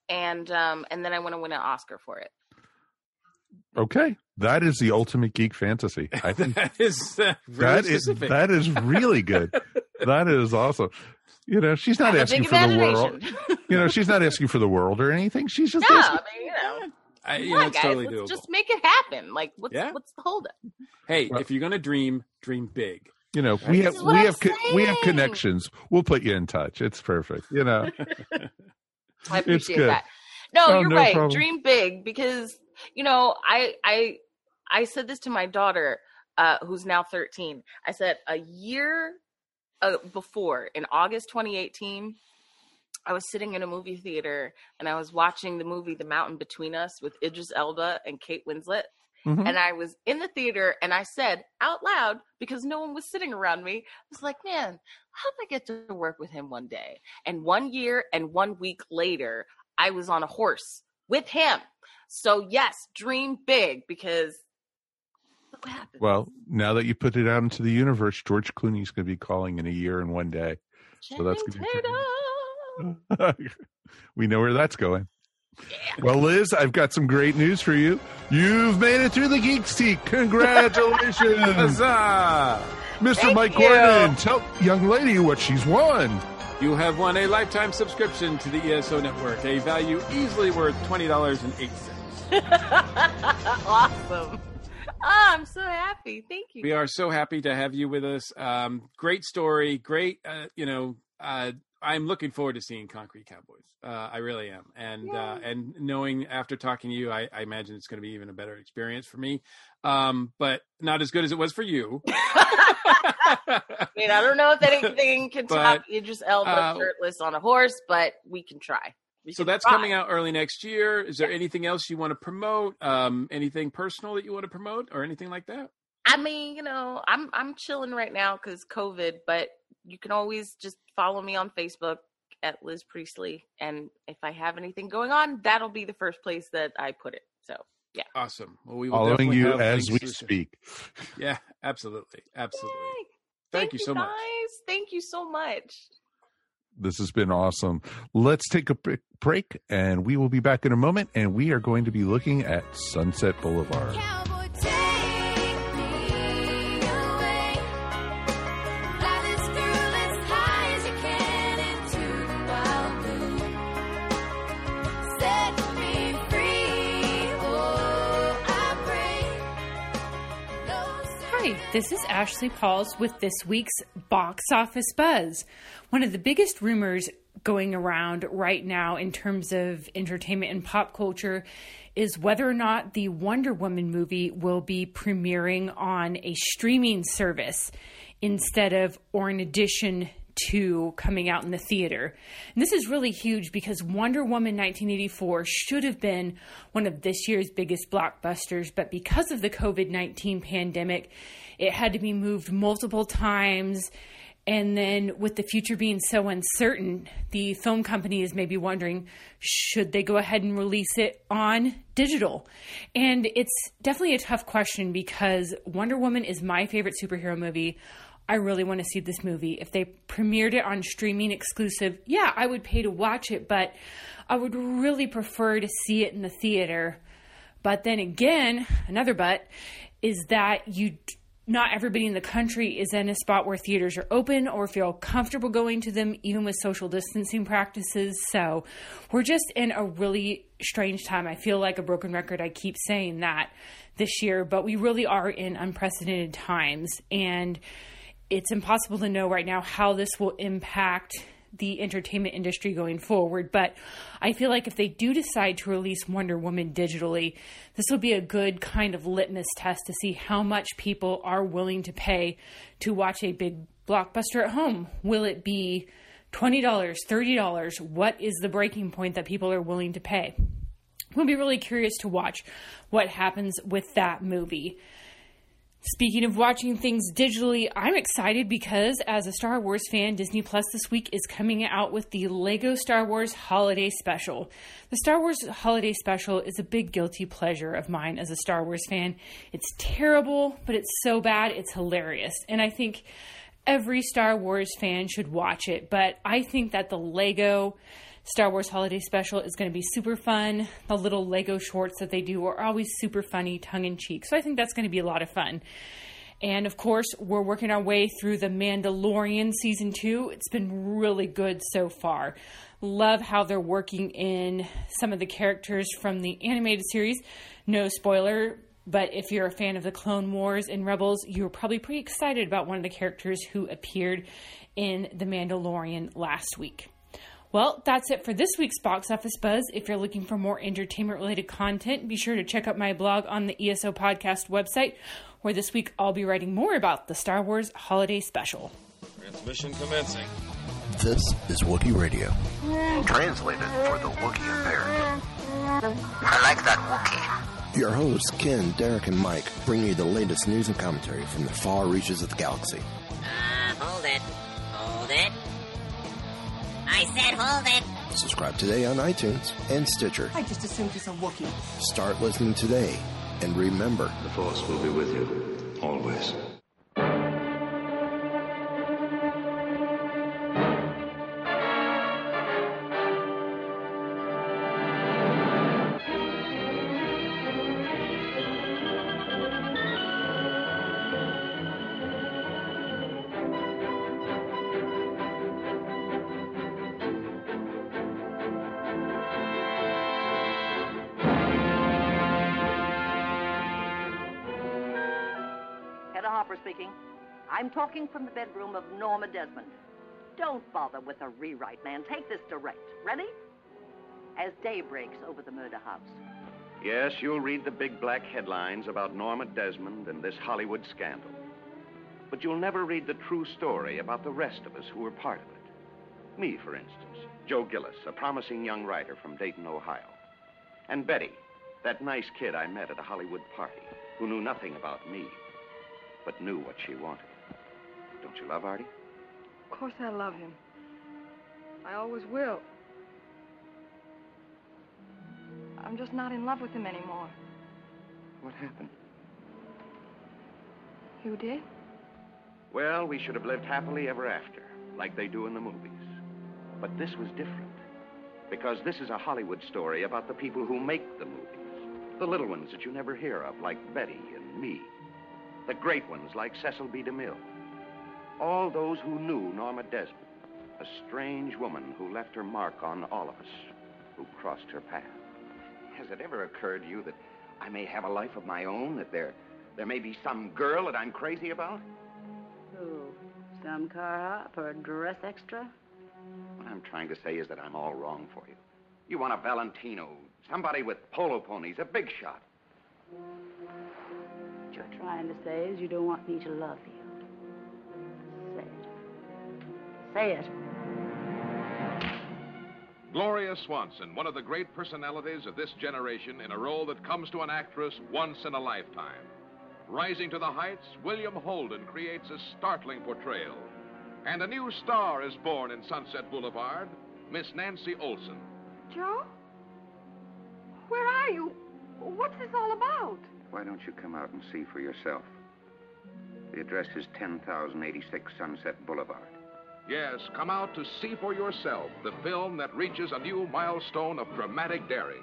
and um, and then I want to win an Oscar for it. Okay, that is the ultimate geek fantasy. I think that is uh, really that is specific. that is really good. that is awesome. You know, she's not I have a asking for the world. You know, she's not asking for the world or anything. She's just no, asking. I mean, you know, I, you come know, on, it's guys, totally let's doable. just make it happen. Like, what's Yeah. what's the holdup? Hey, Well- if you're gonna dream, dream big. You know, we This have we have co- we have connections. We'll put you in touch. It's perfect. You know, I appreciate good. that. No, Oh, you're no right. problem. Dream big because you know I I I said this to my daughter, uh, who's now 13. I said a year uh, before in August 2018. I was sitting in a movie theater and I was watching the movie The Mountain Between Us with Idris Elba and Kate Winslet. Mhm. And I was in the theater and I said out loud because no one was sitting around me, I was like, man, how did I get to work with him one day? And one year and one week later, I was on a horse with him. So, yes, dream big because well, now that you put it out into the universe, George Clooney's going to be calling in a year and one day. so that's gonna be- we know where that's going. Well, Liz, I've got some great news for you. You've made it through the Geek Seat. Congratulations, Huzzah! Mr. Thank Mike you. Gordon. Tell young lady what she's won. You have won a lifetime subscription to the ESO network, a value easily worth twenty dollars and eight cents. awesome. Oh, I'm so happy. Thank you. We are so happy to have you with us. Um, great story, great. Uh, you know, uh, I'm looking forward to seeing Concrete Cowboys. Uh, I really am, and uh, and knowing after talking to you, I, I imagine it's going to be even a better experience for me. Um, but not as good as it was for you. I mean, I don't know if anything can top But, Idris Elba uh, shirtless on a horse, but we can try. We so can that's try. coming out early next year. Is there anything else you want to promote? Um, anything personal that you want to promote, or anything like that? I mean, you know, I'm I'm chilling right now because COVID, but you can always just follow me on Facebook at Liz Priestley, and if I have anything going on, that'll be the first place that I put it. So yeah, Awesome. Well, we will Following you as we links to the show. speak. Yeah, absolutely, absolutely. Yay. Thank you so guys. much. Thank you so much. This has been awesome. Let's take a break and we will be back in a moment. And we are going to be looking at Sunset Boulevard. Cowboy, this is Ashley Pauls with this week's Box Office Buzz. One of the biggest rumors going around right now in terms of entertainment and pop culture is whether or not the Wonder Woman movie will be premiering on a streaming service instead of or in addition to coming out in the theater. And this is really huge because Wonder Woman 1984 should have been one of this year's biggest blockbusters, but because of the COVID 19 pandemic, it had to be moved multiple times. And then, with the future being so uncertain, the film company is maybe wondering should they go ahead and release it on digital? And it's definitely a tough question because Wonder Woman is my favorite superhero movie. I really want to see this movie. If they premiered it on streaming exclusive, yeah, I would pay to watch it, but I would really prefer to see it in the theater. But then again, another but is that you not everybody in the country is in a spot where theaters are open or feel comfortable going to them, even with social distancing practices. So we're just in a really strange time. I feel like a broken record. I keep saying that this year, but we really are in unprecedented times. And it's impossible to know right now how this will impact the entertainment industry going forward. But I feel like if they do decide to release Wonder Woman digitally, this will be a good kind of litmus test to see how much people are willing to pay to watch a big blockbuster at home. Will it be $20, $30? What is the breaking point that people are willing to pay? We'll be really curious to watch what happens with that movie. Speaking of watching things digitally, I'm excited because as a Star Wars fan, Disney Plus this week is coming out with the Lego Star Wars Holiday Special. The Star Wars Holiday Special is a big guilty pleasure of mine as a Star Wars fan. It's terrible, but it's so bad, it's hilarious. And I think every Star Wars fan should watch it, but I think that the Lego Star Wars Holiday Special is going to be super fun. The little Lego shorts that they do are always super funny, tongue in cheek. So I think that's going to be a lot of fun. And of course, we're working our way through The Mandalorian season two. It's been really good so far. Love how they're working in some of the characters from the animated series. No spoiler, but if you're a fan of the Clone Wars and Rebels, you're probably pretty excited about one of the characters who appeared in The Mandalorian last week. Well, that's it for this week's Box Office Buzz. If you're looking for more entertainment related content, be sure to check out my blog on the ESO Podcast website, where this week I'll be writing more about the Star Wars Holiday Special. Transmission commencing. This is Wookiee Radio. Translated for the Wookiee impaired. I like that Wookiee. Your hosts, Ken, Derek, and Mike, bring you the latest news and commentary from the far reaches of the galaxy. Uh, hold it. Hold it. I said hold it. Subscribe today on iTunes and Stitcher. I just assumed he's a Wookiee. Start listening today, and remember the Force will be with you, always. Harper speaking. I'm talking from the bedroom of Norma Desmond. Don't bother with a rewrite, man. Take this direct. Ready? As day breaks over the murder house. Yes, you'll read the big black headlines about Norma Desmond and this Hollywood scandal. But you'll never read the true story about the rest of us who were part of it. Me, for instance, Joe Gillis, a promising young writer from Dayton, Ohio. And Betty, that nice kid I met at a Hollywood party who knew nothing about me, but knew what she wanted. Don't you love Artie? Of course I love him. I always will. I'm just not in love with him anymore. What happened? You did? Well, we should have lived happily ever after, like they do in the movies. But this was different. Because this is a Hollywood story about the people who make the movies. The little ones that you never hear of, like Betty and me. The great ones, like Cecil B. DeMille. All those who knew Norma Desmond. A strange woman who left her mark on all of us who crossed her path. Has it ever occurred to you that I may have a life of my own? That there, there may be some girl that I'm crazy about? Who? Some car hop or a dress extra? What I'm trying to say is that I'm all wrong for you. You want a Valentino, somebody with polo ponies, a big shot. What you're trying to say is you don't want me to love you. Say it. Say it. Gloria Swanson, one of the great personalities of this generation in a role that comes to an actress once in a lifetime. Rising to the heights, William Holden creates a startling portrayal. And a new star is born in Sunset Boulevard, Miss Nancy Olson. Joe? Where are you? What's this all about? Why don't you come out and see for yourself? The address is 10,086 Sunset Boulevard. Yes, come out to see for yourself the film that reaches a new milestone of dramatic daring.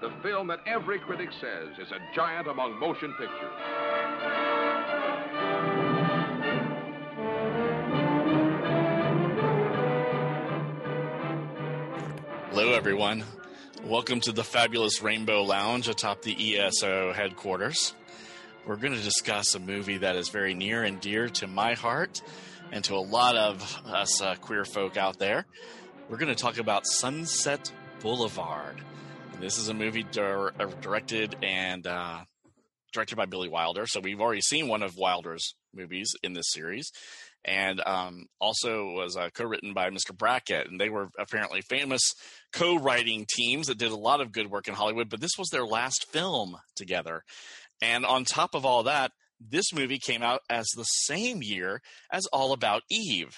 The film that every critic says is a giant among motion pictures. Hello, everyone. Welcome to the fabulous Rainbow Lounge atop the ESO headquarters. We're going to discuss a movie that is very near and dear to my heart and to a lot of us uh, queer folk out there. We're going to talk about Sunset Boulevard. This is a movie dir- uh, directed and uh, directed by Billy Wilder. So we've already seen one of Wilder's movies in this series, and um, also was uh, co-written by Mr. Brackett. And they were apparently famous co-writing teams that did a lot of good work in Hollywood. But this was their last film together. And on top of all that, this movie came out as the same year as All About Eve.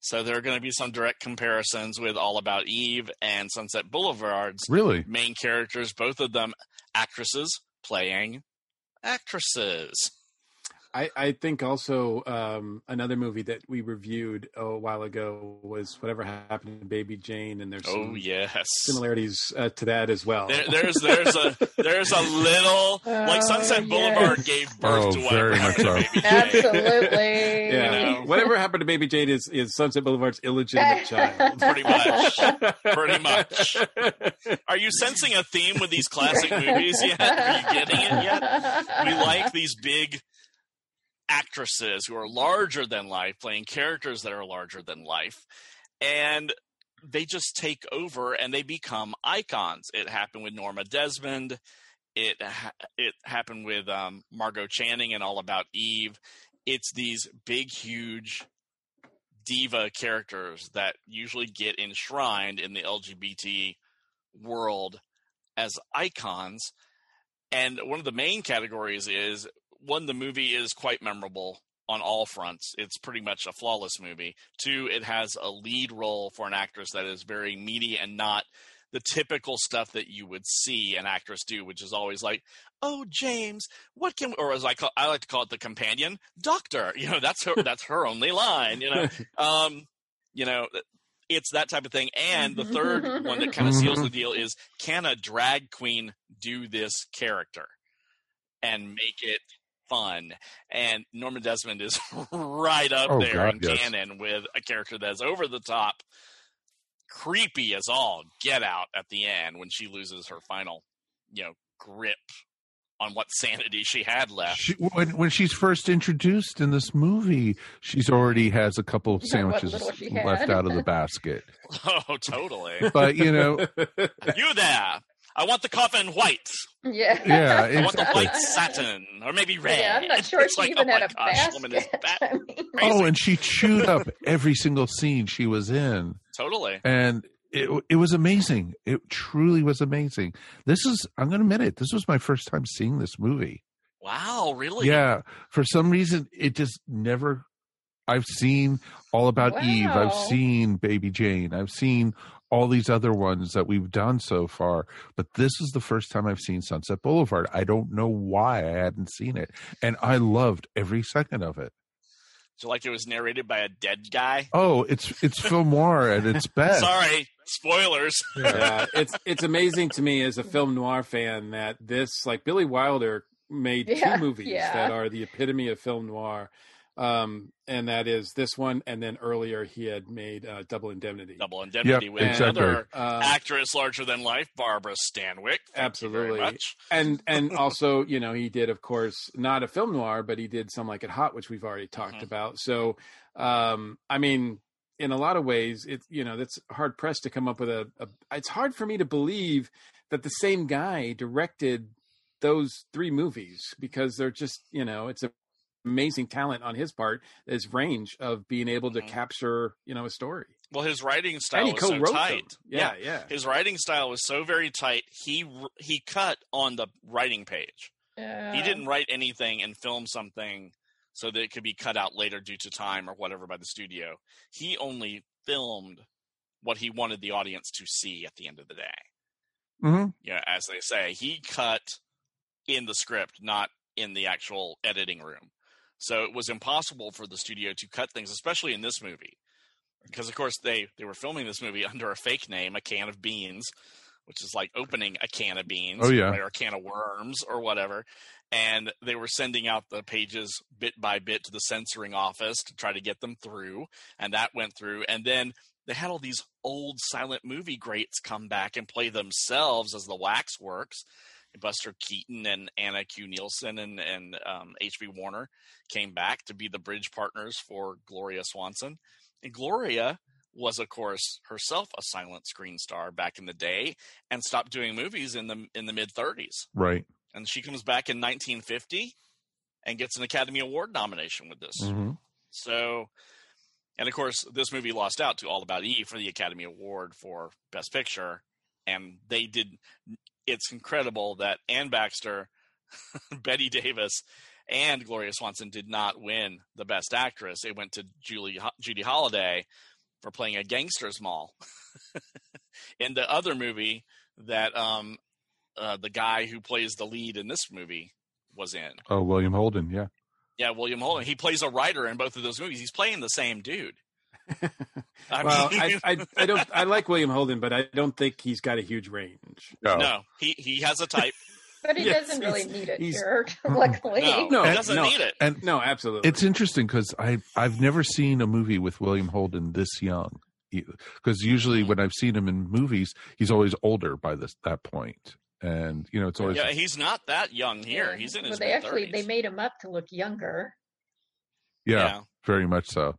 So there are going to be some direct comparisons with All About Eve and Sunset Boulevard's Really? main characters, both of them actresses playing actresses. I, I think also um, another movie that we reviewed a while ago was whatever happened to Baby Jane, and there's Oh yes, similarities uh, to that as well. There, there's there's a there's a little like Sunset Oh, Boulevard yes. gave birth Oh, to whatever very much happened to so. Baby Jane. yeah, You know? whatever happened to Baby Jane is is Sunset Boulevard's illegitimate child. Pretty much. Pretty much. Are you sensing a theme with these classic movies yet? Are you getting it yet? We like these big actresses who are larger than life, playing characters that are larger than life. And they just take over and they become icons. It happened with Norma Desmond. It it happened with um, Margo Channing and All About Eve. It's these big, huge diva characters that usually get enshrined in the LGBT world as icons. And one of the main categories is one, the movie is quite memorable on all fronts. It's pretty much a flawless movie. Two, it has a lead role for an actress that is very meaty and not the typical stuff that you would see an actress do, which is always like, "Oh, James, what can?" Or as I call, I like to call it the companion doctor. You know, that's her. that's her only line. You know, um, you know, it's that type of thing. And the third one that kind of seals the deal is: can a drag queen do this character and make it fun? And Norman Desmond is right up Oh, there God, in yes. canon with a character that's over the top creepy as all get out at the end when she loses her final, you know, grip on what sanity she had left. She, when when she's first introduced in this movie, she's already has a couple of sandwiches left out of the basket. Oh, totally. But, you know- you there. I want the coffin white. Yeah. Yeah, I want the white satin or maybe red. Yeah, I'm not sure It's she like, even oh had a gosh, basket. woman is bat- I mean, Oh, and she chewed up every single scene she was in. Totally. and it it was amazing. It truly was amazing. This is I'm going to admit it. This was my first time seeing this movie. Wow, really? Yeah, for some reason it just never. I've seen all about Eve. I've seen Baby Jane. I've seen all these other ones that we've done so far, but this is the first time I've seen Sunset Boulevard. I don't know why I hadn't seen it, and I loved every second of it. So like it was narrated by a dead guy. Oh, it's it's film noir at its best. Sorry, spoilers. yeah, it's it's amazing to me as a film noir fan that this like Billy Wilder made Yeah, two movies yeah. that are the epitome of film noir. Um, and that is this one, and then earlier he had made uh, Double Indemnity. Double Indemnity Yep, with exactly. another Uh, actress larger than life, Barbara Stanwyck. Thank you very Absolutely, much. and and also you know he did of course not a film noir, but he did some like it hot, which we've already talked Mhm. about. So um, I mean, in a lot of ways, it's you know that's hard pressed to come up with a, a. It's hard for me to believe that the same guy directed those three movies because they're just you know it's a amazing talent on his part his range of being able to capture you know a story Well, his writing style was so tight. yeah yeah His writing style was so very tight. He he cut on the writing page. Yeah. He didn't write anything and film something so that it could be cut out later due to time or whatever by the studio. He only filmed what he wanted the audience to see at the end of the day. Mhm. Yeah, as they say, he cut in the script, not in the actual editing room. So it was impossible for the studio to cut things, especially in this movie, because of course they they were filming this movie under a fake name, a can of beans, which is like opening a can of beans, Oh, yeah. or a can of worms or whatever. And they were sending out the pages bit by bit to the censoring office to try to get them through, and that went through. And then they had all these old silent movie greats come back and play themselves as the waxworks. Buster Keaton and Anna Q. Nilsson and, and um, H.B. Warner came back to be the bridge partners for Gloria Swanson. And Gloria was, of course, herself a silent screen star back in the day and stopped doing movies in the in the mid 30s. Right. And she comes back in 1950 and gets an Academy Award nomination with this. hmm So, and of course, this movie lost out to All About Eve for the Academy Award for Best Picture, and they did. It's incredible that Anne Baxter, Bette Davis, and Gloria Swanson did not win the Best Actress. It went to Julie Judy Holliday for playing a gangster's mall. in the other movie that um, uh, the guy who plays the lead in this movie was in. Oh, William Holden. Yeah. Yeah, William Holden. He plays a writer in both of those movies. He's playing the same dude. I well mean, I, I i don't i like william holden but i don't think he's got a huge range no, he he has a type. But he Yes, doesn't really need it here, luckily. No, no he doesn't no, need it. And no absolutely It's interesting because I I've never seen a movie with William Holden this young. Because usually mm-hmm. when I've seen him in movies, he's always older by this that point. point, and you know it's always Yeah, he's not that young here. He's in well, his they mid actually they made him up to look younger. yeah, yeah. very much so.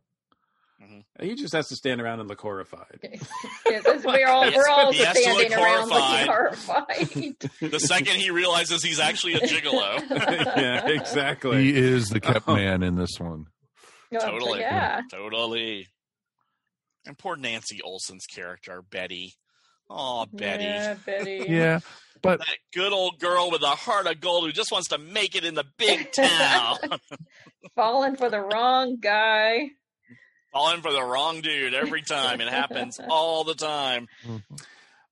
Mm-hmm. he just has to stand around and look horrified Yeah, 'cause we're all we're all He has to standing look around looking horrified. horrified. The second he realizes he's actually a gigolo, yeah exactly He is the kept Oh. man in this one. No, so totally, yeah. Mm-hmm. totally. And poor Nancy Olson's character, Betty. Oh, Betty. Yeah, Betty. Yeah, but That good old girl with a heart of gold who just wants to make it in the big town. Falling for the wrong guy. Falling for the wrong dude every time. It happens all the time.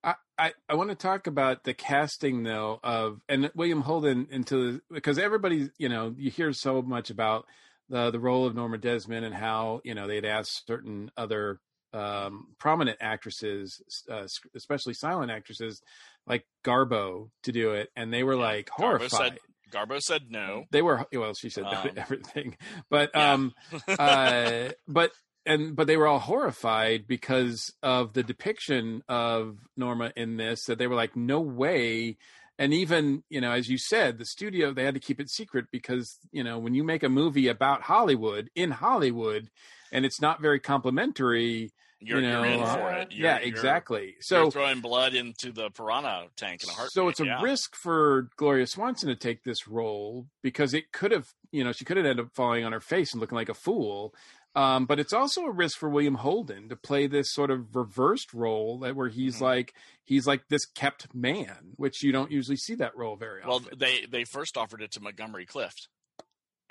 I, I, I want to talk about the casting though of and William Holden into because everybody you know you hear so much about the the role of Norma Desmond and how you know they'd asked certain other um, prominent actresses, uh, especially silent actresses like Garbo, to do it, and they were like Garbo horrified. said, Garbo said no. They were well, she said Um, everything, but yeah. um, uh, but and but they were all horrified because of the depiction of Norma in this. That they were like, no way. And even you know, as you said, the studio they had to keep it secret because you know when you make a movie about Hollywood in Hollywood, and it's not very complimentary. You're, you know, you're in uh, for it. You're- yeah, you're- exactly. you're So throwing blood into the piranha tank in a heartbeat. so it's a yeah. risk for Gloria Swanson to take this role because it could have, you know, she could have ended up falling on her face and looking like a fool. Um, but it's also a risk for William Holden to play this sort of reversed role that where Mm-hmm. he's like he's like this kept man, which you don't usually see that role very Well, often. Well, they they first offered it to Montgomery Clift,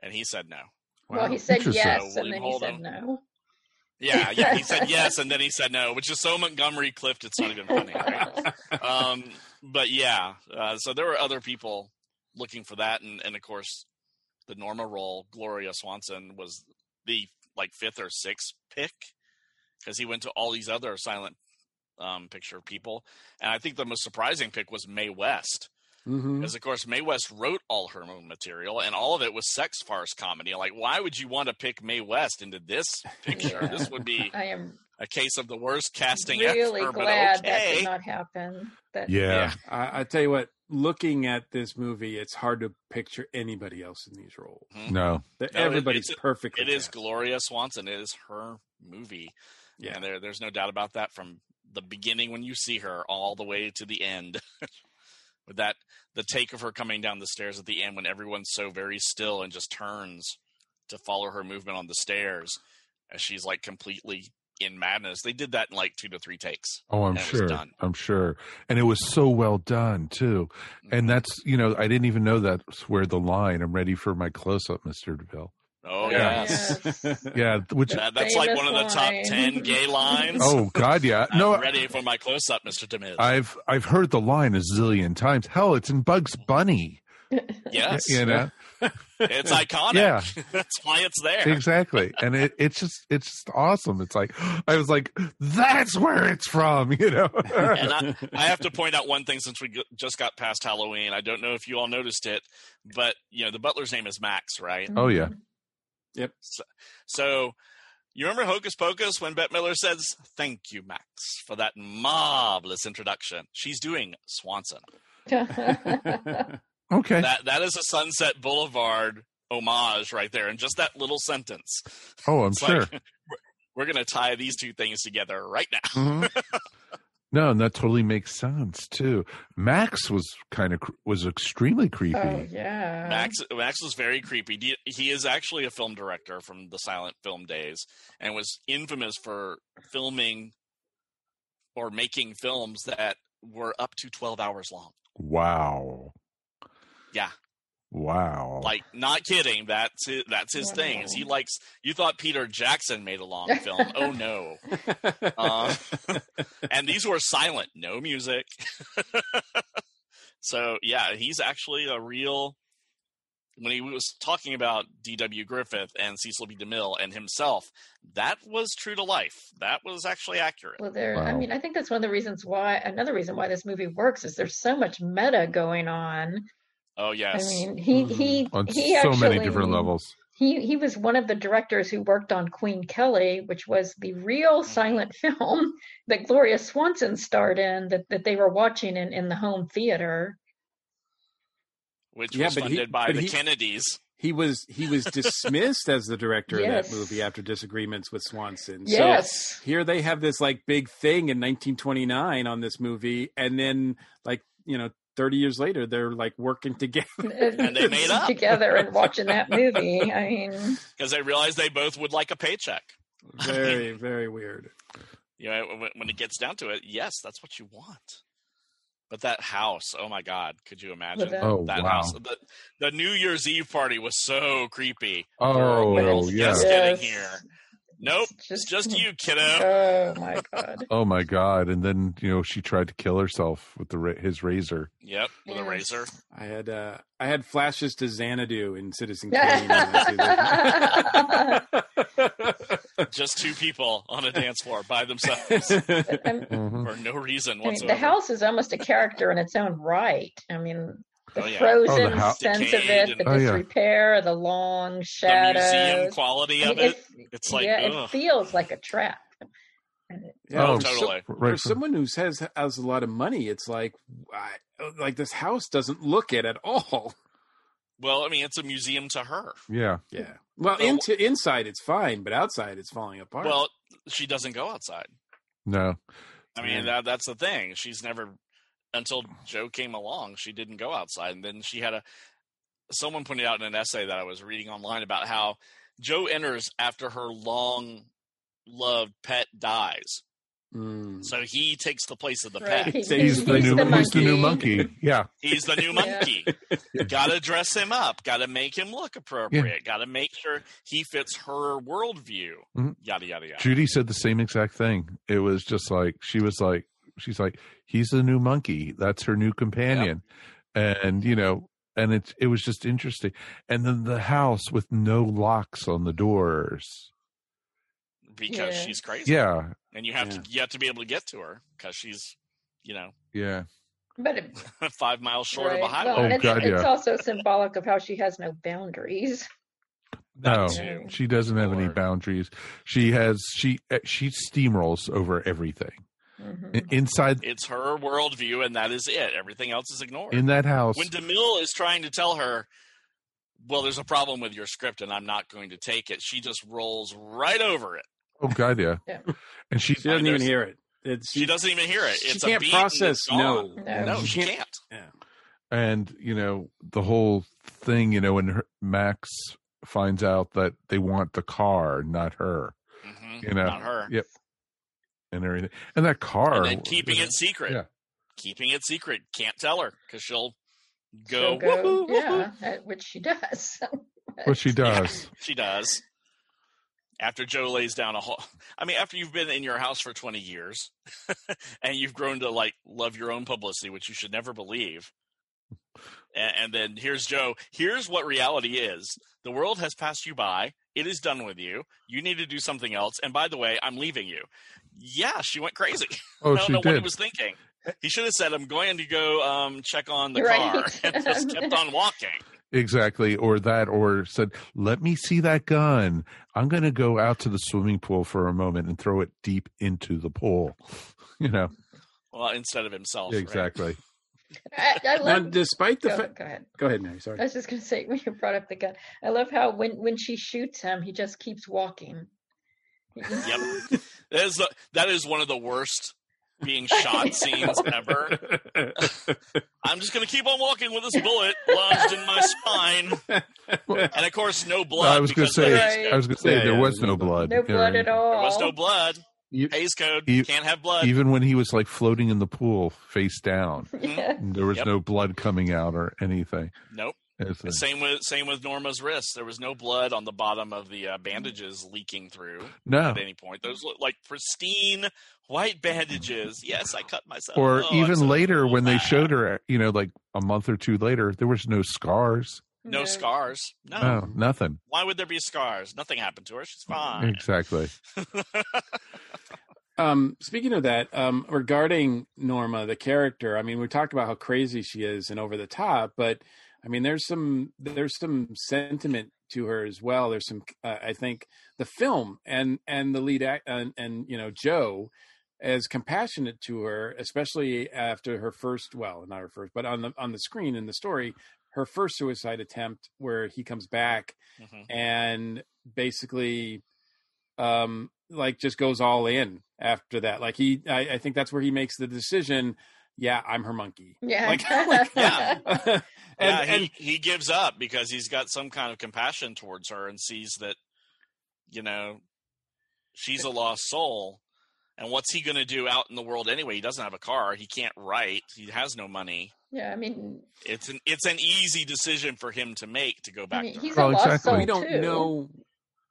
and he said no. Well, he said yes, So and then William he said no. Yeah, yeah. He said yes, and then he said no, which is so Montgomery Clift. It's not even funny. Right? um, but yeah, uh, so there were other people looking for that, and, and of course, the Norma role, Gloria Swanson was the like fifth or sixth pick because he went to all these other silent um, picture people, and I think the most surprising pick was Mae West. Mhm. Because of course Mae West wrote all her own material, and all of it was sex farce comedy. Like, why would you want to pick Mae West into this picture? this would be I am a case of the worst casting really ever. glad but that did not happen. That Yeah. I, I tell you what, looking at this movie, it's hard to picture anybody else in these roles. No. That No, it- everybody's it's- perfect. It is Gloria Swanson. It is her movie. Yeah. And there, there's no doubt about that from the beginning when you see her all the way to the end. With that, the take of her coming down the stairs at the end when everyone's so very still and just turns to follow her movement on the stairs as she's like completely in madness. They did that in like two to three takes. Oh, I'm and it was sure. I'm sure. And it was so well done too. Mm-hmm. And that's you know I didn't even know that's where the line. I'm ready for my close up, Mister DeMille. Oh Yeah. yes, Yeah, which That- that's like one of the top Famous ten gay lines. oh god, yeah. No, I'm No, ready for my close up, Mister DeMille. I've I've heard the line a zillion times. Hell, it's in Bugs Bunny. yes, You know it's iconic. Yeah. that's why it's there. exactly, and it it's just it's just awesome. It's like I was like, that's where it's from. You know. and I, I have to point out one thing since we just got past Halloween. I don't know if you all noticed it, but you know the butler's name is Max, right? oh yeah. Mm-hmm. Yep. So, so you remember Hocus Pocus when Bette Midler says, "Thank you, Max, for that marvelous introduction." She's doing Swanson. Okay. That that is a Sunset Boulevard homage right there, and just that little sentence. oh, I'm It's sure. like, we're going to tie these two things together right now. Mhm. No, and that totally makes sense too. Max was kind of was extremely oh, creepy. Oh yeah. Max Max was very creepy. He- He is actually a film director from the silent film days and was infamous for filming or making films that were up to 12 hours long. Wow. Yeah. Wow. Like not kidding, that's his, that's his thing. Is he likes you thought Peter Jackson made a long film. oh no. Uh, and these were silent, no music. so yeah, he's actually a real. When he was talking about D.W. Griffith and Cecil B. DeMille and himself, that was true to life. That was actually accurate. Well, there. I mean, I think that's one of the reasons why. Another reason why this movie works is there's so much meta going on. Oh yes, I mean, he mm-hmm. he On he so actually, many different levels. He he was one of the directors who worked on Queen Kelly, which was the real mm-hmm. silent film that Gloria Swanson starred in that, that they were watching in, in the home theater. which Yeah, was but he- by the he- Kennedys. He was he was dismissed as the director Yes. of that movie after disagreements with Swanson. Yes. So here they have this like big thing in 1929 on this movie, and then like you know 30 years later they're like working together. And they made up. together and watching that movie. I mean, because they realized they both would like a paycheck. very very weird. You know, when, when it gets down to it, yes, that's what you want. But that house, oh my God, could you imagine Oh, that wow. house? The, the New Year's Eve party was so creepy. Oh, for yeah. just Yes. getting here. Nope, it's Just- just you, kiddo. oh my god. Oh my god! And then you know she tried to kill herself with the ra- his razor. Yep, with a razor. I had uh I had flashes to Xanadu in Citizen Kane. when I see that. Just two people on a dance floor by themselves Mhm. for no reason I mean, whatsoever. the house is almost a character in its own right. I mean, the Oh, yeah. frozen Oh, the house- sense of Decayed it, the and- Oh, yeah. disrepair, the long the shadows. museum quality I of mean, it. It's like, yeah, ugh. it feels like a trap. Yeah, Oh, for totally. For Right. someone who has has a lot of money, it's like I, like this house doesn't look it at all. Well, I mean, it's a museum to her. Yeah. Yeah. Well, Well- into inside it's fine, but outside it's falling apart. Well, she doesn't go outside. No. I mean, that, that's the thing. She's never until Joe came along. She didn't go outside, and then she had a. Someone pointed out in an essay that I was reading online about how Joe enters after her long loved pet dies, Mm. so he takes the place of the Right, pet. he's- He's, the he's new the he's the new monkey. monkey. Yeah. He's the new Yeah. monkey. Got to dress him up. Got to make him look appropriate. Got to make sure he fits her worldview. Mhm. Yada yada yada. Judy said the same exact thing. It was just like she was like she's like he's the new monkey. That's her new companion, and you know, and it it was just interesting. And then the house with no locks on the doors. because Yeah. she's crazy. Yeah, and you have to you have to be able to get to her because she's you know yeah. But it, five miles short right. of a highway. Well, Oh, it's, God, it's yeah. also symbolic of how she has no boundaries. No, she doesn't have any boundaries. She has she eh, she steamrolls over everything. Mm-hmm. Inside It's her worldview, and that is it. Everything else is ignored. in that house, when Demille is trying to tell her, "Well, there's a problem with your script, and I'm not going to take it," she just rolls right over it. oh god, yeah, Yeah. and she She doesn't even hear it. It's, She doesn't even hear it. She can't a process no. No. no, She she can't- can't. Yeah. and you know the whole thing. You know when her, Max finds out that they want the car, not her. Mhm, You know, not her. Yep, and everything, and that car. And then keeping it secret. Yeah. Keeping it secret. Can't tell her because she'll She'll go. go, "Woohoo, yeah, woohoo." which she does. What she does. She does. After Joe lays down a whole, I mean, after you've been in your house for 20 years and you've grown to like love your own publicity, which you should never believe. And, and then here's Joe. Here's what reality is the world has passed you by. It is done with you. You need to do something else. And by the way, I'm leaving you. Yeah, she went crazy. Oh, I don't she know what he was thinking. He should have said, I'm going to go um, check on the Right. car and just kept on walking. Exactly, or that, or said, "Let me see that gun. I'm going to go out to the swimming pool for a moment and throw it deep into the pool." You know, Well, instead of himself. right? exactly. I, I Now, love. despite the Go, fact, go ahead. go ahead, Mary. Sorry. I was just going to say when you brought up the gun, I love how when when she shoots him, he just keeps walking. Yep. That is the, that is one of the worst being shot scenes ever. I'm just going to keep on walking with this bullet lodged in my spine, and of course, no blood. I was going to say, Hays I was going to say Yeah, there yeah, was no no blood. blood. No you know, blood at all. There was no blood. You- Hays code you- can't have blood. Even when he was like floating in the pool face down, Yeah. there was Yep. no blood coming out or anything. nope. It's Same with same with Norma's wrist. There was no blood on the bottom of the uh, bandages leaking through No. at any point. Those look like pristine white bandages. Yes, I cut myself. or Oh, even so later when they showed her, you know, like a month or two later, there was no scars. no No. scars. No. No, nothing. Why would there be scars? Nothing happened to her. She's fine. Exactly. Um, speaking of that, um, regarding Norma, the character, I mean, we talked about how crazy she is and over the top, but I mean, there's some there's some sentiment to her as well. There's some, uh, I think, the film and and the lead act and, and you know Joe as compassionate to her, especially after her first, well, not her first, but on the on the screen in the story, her first suicide attempt where he comes back Mhm. and basically um like just goes all in after that like he I, I think that's where he makes the decision yeah i'm her monkey Yeah. like, like Yeah. and, yeah, he, and he gives up because he's got some kind of compassion towards her and sees that, you know, she's a lost soul. And what's he going to do out in the world anyway? He doesn't have a car. He can't write. He has no money. yeah, I mean, It's an it's an easy decision for him to make to go I back mean, to he's her. a lost exactly. soul we don't too. know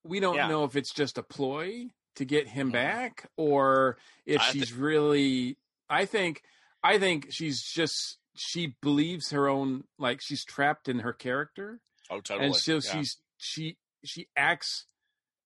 we don't Yeah. know if it's just a ploy to get him Mhm. back or if I she's really i think i think she's just she believes her own like she's trapped in her character Oh, totally. and so yeah. she's she she acts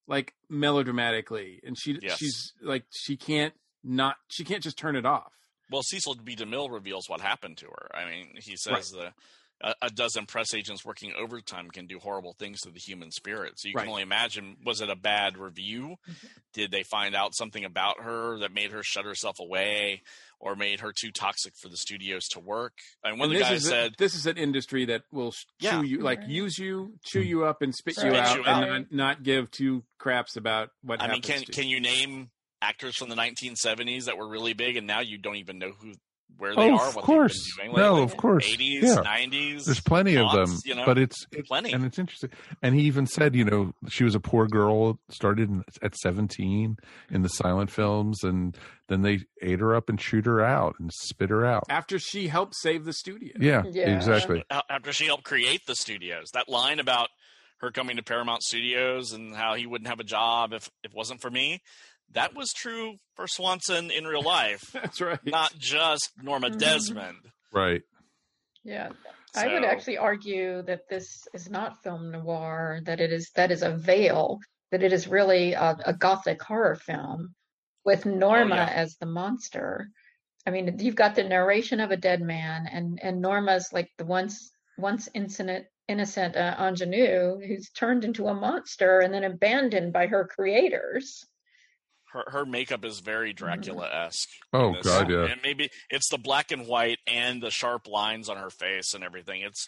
like melodramatically and she Yes. she's like she can't not she can't just turn it off Well, Cecil B. DeMille reveals what happened to her. I mean, he says the a, a dozen press agents working overtime can do horrible things to the human spirit. So you Right. can only imagine: was it a bad review? Mm-hmm. Did they find out something about her that made her shut herself away, or made her too toxic for the studios to work? And one and of the this guys is a- said, this is an industry that will Yeah. chew you like use you chew mm-hmm. you up and spit you out you and out. not, not give two craps about what "I mean, happens can to can you name actors from the 1970s that were really big, and now you don't even know who where Oh, they of are, what course. they've been doing No, lately? of course. 80s, Yeah. 90s. There's plenty of them, you know? but it's it- Plenty. and it's interesting. And he even said, you know, she was a poor girl, started in, at 17 in the silent films, and then they ate her up and shoot her out and spit her out. after she helped save the studio Yeah, Yeah. exactly. after she helped create the studios. That line about her coming to Paramount Studios and how he wouldn't have a job if if it wasn't for me. That was true for Swanson in real life, that's right not just Norma Mhm. Desmond. Right. Yeah. I would actually argue that this is not film noir, that it is that is a veil that it is really a, a gothic horror film with Norma yeah. as the monster. I mean, you've got the narration of a dead man, and and Norma's like the once once innocent innocent uh, ingenue who's turned into a monster and then abandoned by her creators. Her her makeup is very mm-hmm. Dracula esque. Oh, God, yeah. And maybe it's the black and white and the sharp lines on her face and everything. It's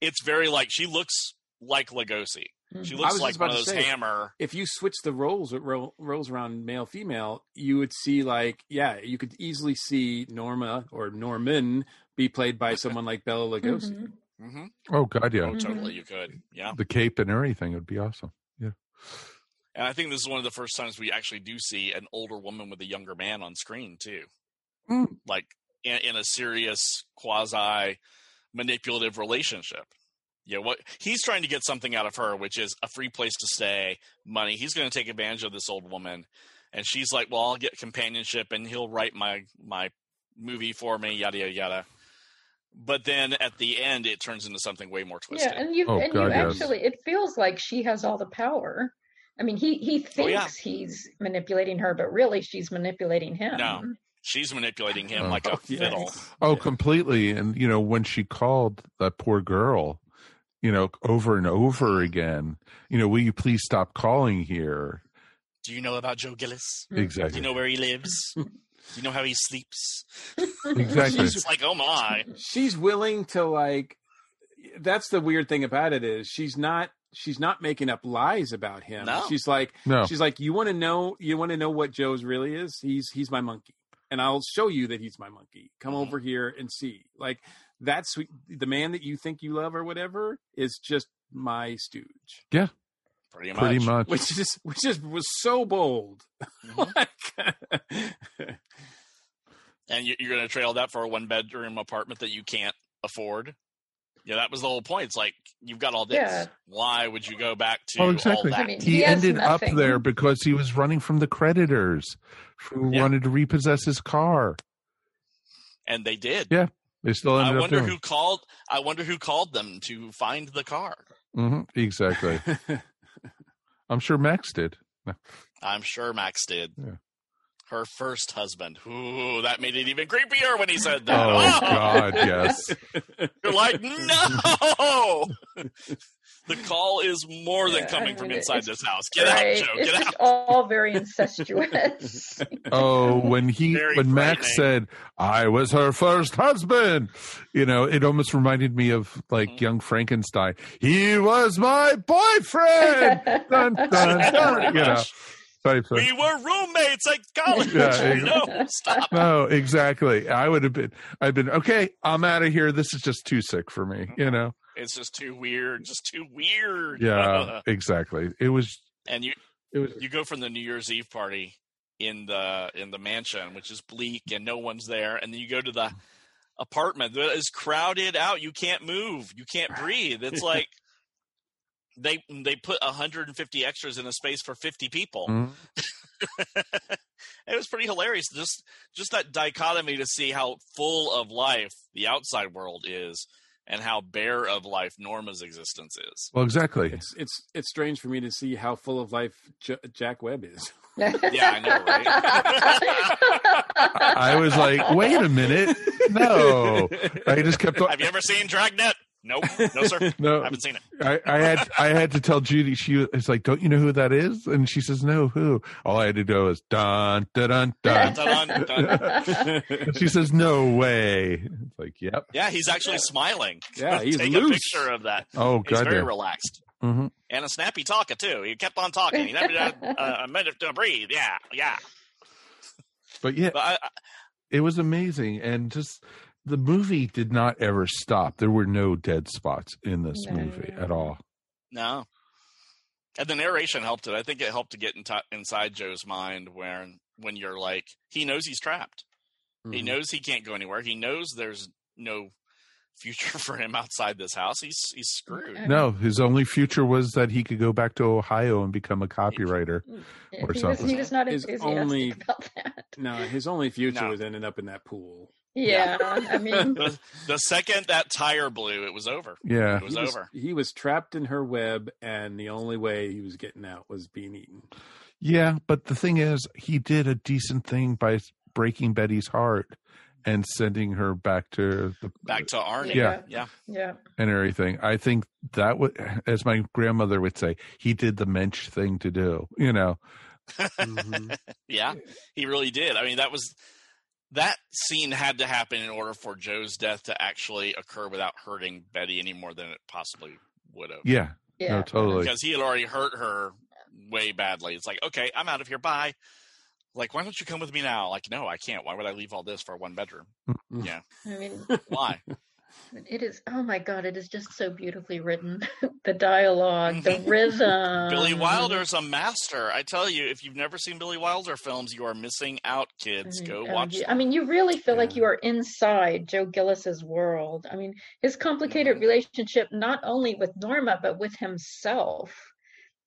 it's very like she looks like Lugosi. Mm-hmm. She looks like one of those say, hammer. If you switch the roles uh, ro- roles around male female, you would see like yeah, you could easily see Norma or Norman be played by someone like Bela Lugosi. Mm-hmm. mm-hmm. Oh God, yeah. Oh, totally, you could. Yeah. The cape and everything would be awesome. Yeah. And I think this is one of the first times we actually do see an older woman with a younger man on screen too, Mm. like in, in a serious quasi manipulative relationship. Yeah, what he's trying to get something out of her, which is a free place to stay, money. He's going to take advantage of this old woman, and she's like, "Well, I'll get companionship, and he'll write my my movie for me." Yada yada yada. But then at the end, it turns into something way more twisted. Yeah, and you Oh, and God, you yes. actually it feels like she has all the power. I mean, he he thinks Oh, yeah. he's manipulating her, but really she's manipulating him. No, she's manipulating him Oh. like a fiddle. Oh, completely. And you know, when she called that poor girl, you know, over and over again, you know, will you please stop calling here? Do you know about Joe Gillis? Mm. Exactly. Do you know where he lives? Do you know how he sleeps? Exactly. It's like, oh my. She's willing to like. That's the weird thing about it is she's not she's not making up lies about him. No. She's like No. she's like you want to know you want to know what Joe's really is. He's he's my monkey, and I'll show you that he's my monkey. Come mm-hmm. over here and see. Like that's the man that you think you love or whatever is just my stooge. Yeah. Pretty much. Pretty much. Which is which is was so bold. Mm-hmm. And you- you're going to trail that for a one bedroom apartment that you can't afford. Yeah, that was the whole point. It's like you've got all this. Yeah. Why would you go back to Oh, exactly. all that? I mean, he, he has ended up there because he was running from the creditors who Yeah. wanted to repossess his car. and they did. Yeah. They still I ended up wonder doing who called. I wonder who called them to find the car. hmm Exactly. I'm sure Max did. I'm sure Max did. Yeah. Her first husband. Ooh, that made it even creepier when he said that. Oh, God, yes. You're like, no. the call is more than Yeah, coming I from inside this house. Get right? out, Joe. It's Get just out. all very incestuous. Oh, when he Very when Max said I was her first husband, you know, it almost reminded me of like Mm-hmm. young Frankenstein. He was my boyfriend. dun, dun, dun, Pretty you know, of- We were roommates at college. Yeah, no, stop. no, exactly. I would have been. I've been okay. I'm out of here. This is just too sick for me. You know. It's just too weird. Just too weird. Yeah, exactly. It was. and you It was. you go from the New Year's Eve party in the in the mansion, which is bleak and no one's there, and then you go to the apartment that is crowded out. You can't move. You can't breathe. It's like they they put 150 extras in a space for 50 people. Mhm. it was pretty hilarious. Just just that dichotomy to see how full of life the outside world is, and how bare of life Norma's existence is. Well, exactly. It's it's it's strange for me to see how full of life J- Jack Webb is. Yeah, I know, right? I was like, wait a minute. No, I just kept. Have you ever seen Dragnet? Nope. No, sir. No. I haven't seen it. I, I had I had to tell Judy. She was like, "Don't you know who that is?" And she says, "No, who?" All I had to do was dun dun dun dun. Dun, dun, dun. She says, "No way." It's like, "Yep." Yeah, he's actually smiling. Yeah, he's Take loose. a picture of that. Oh, He's God, very yeah. relaxed. hmm And a snappy talker, too. He kept on talking. He never had uh, a minute to breathe. Yeah, yeah. But yeah, But I, I, it was amazing, and just the movie did not ever stop. There were no dead spots in this movie at all. no. And the narration helped it. I think it helped to get in inside Joe's mind when when you're like, he knows he's trapped. He Mhm. knows he can't go anywhere. He knows there's no future for him outside this house. He's he's screwed. No, his only future was that he could go back to Ohio and become a copywriter Yeah, or he, was, something. he was not His enthusiastic only- about that. No, his only future No. was ending up in that pool. Yeah, I mean, the, the second that tire blew, it was over. Yeah. it was he was, over. He was trapped in her web, and the only way he was getting out was being eaten. Yeah, but the thing is, he did a decent thing by breaking Betty's heart and sending her back to the Back to Arnie. Yeah. yeah. yeah. and everything. I think that would, as my grandmother would say, he did the mensch thing to do. You know, mm-hmm. yeah, he really did. I mean, that was that scene had to happen in order for Joe's death to actually occur without hurting Betty any more than it possibly would have. yeah, Yeah. no, totally. Because he had already hurt her way badly. It's like, okay, I'm out of here. Bye. Like, why don't you come with me now? Like, no, I can't. Why would I leave all this for one bedroom? Yeah. I mean, Why? it is. Oh my God! It is just so beautifully written. the dialogue, the rhythm. Billy Wilder's a master. I tell you, if you've never seen Billy Wilder films, you are missing out, kids. Go Oh, watch you- I mean, you really feel like you are inside Joe Gillis's world. I mean, his complicated Mm-hmm. relationship not only with Norma but with himself.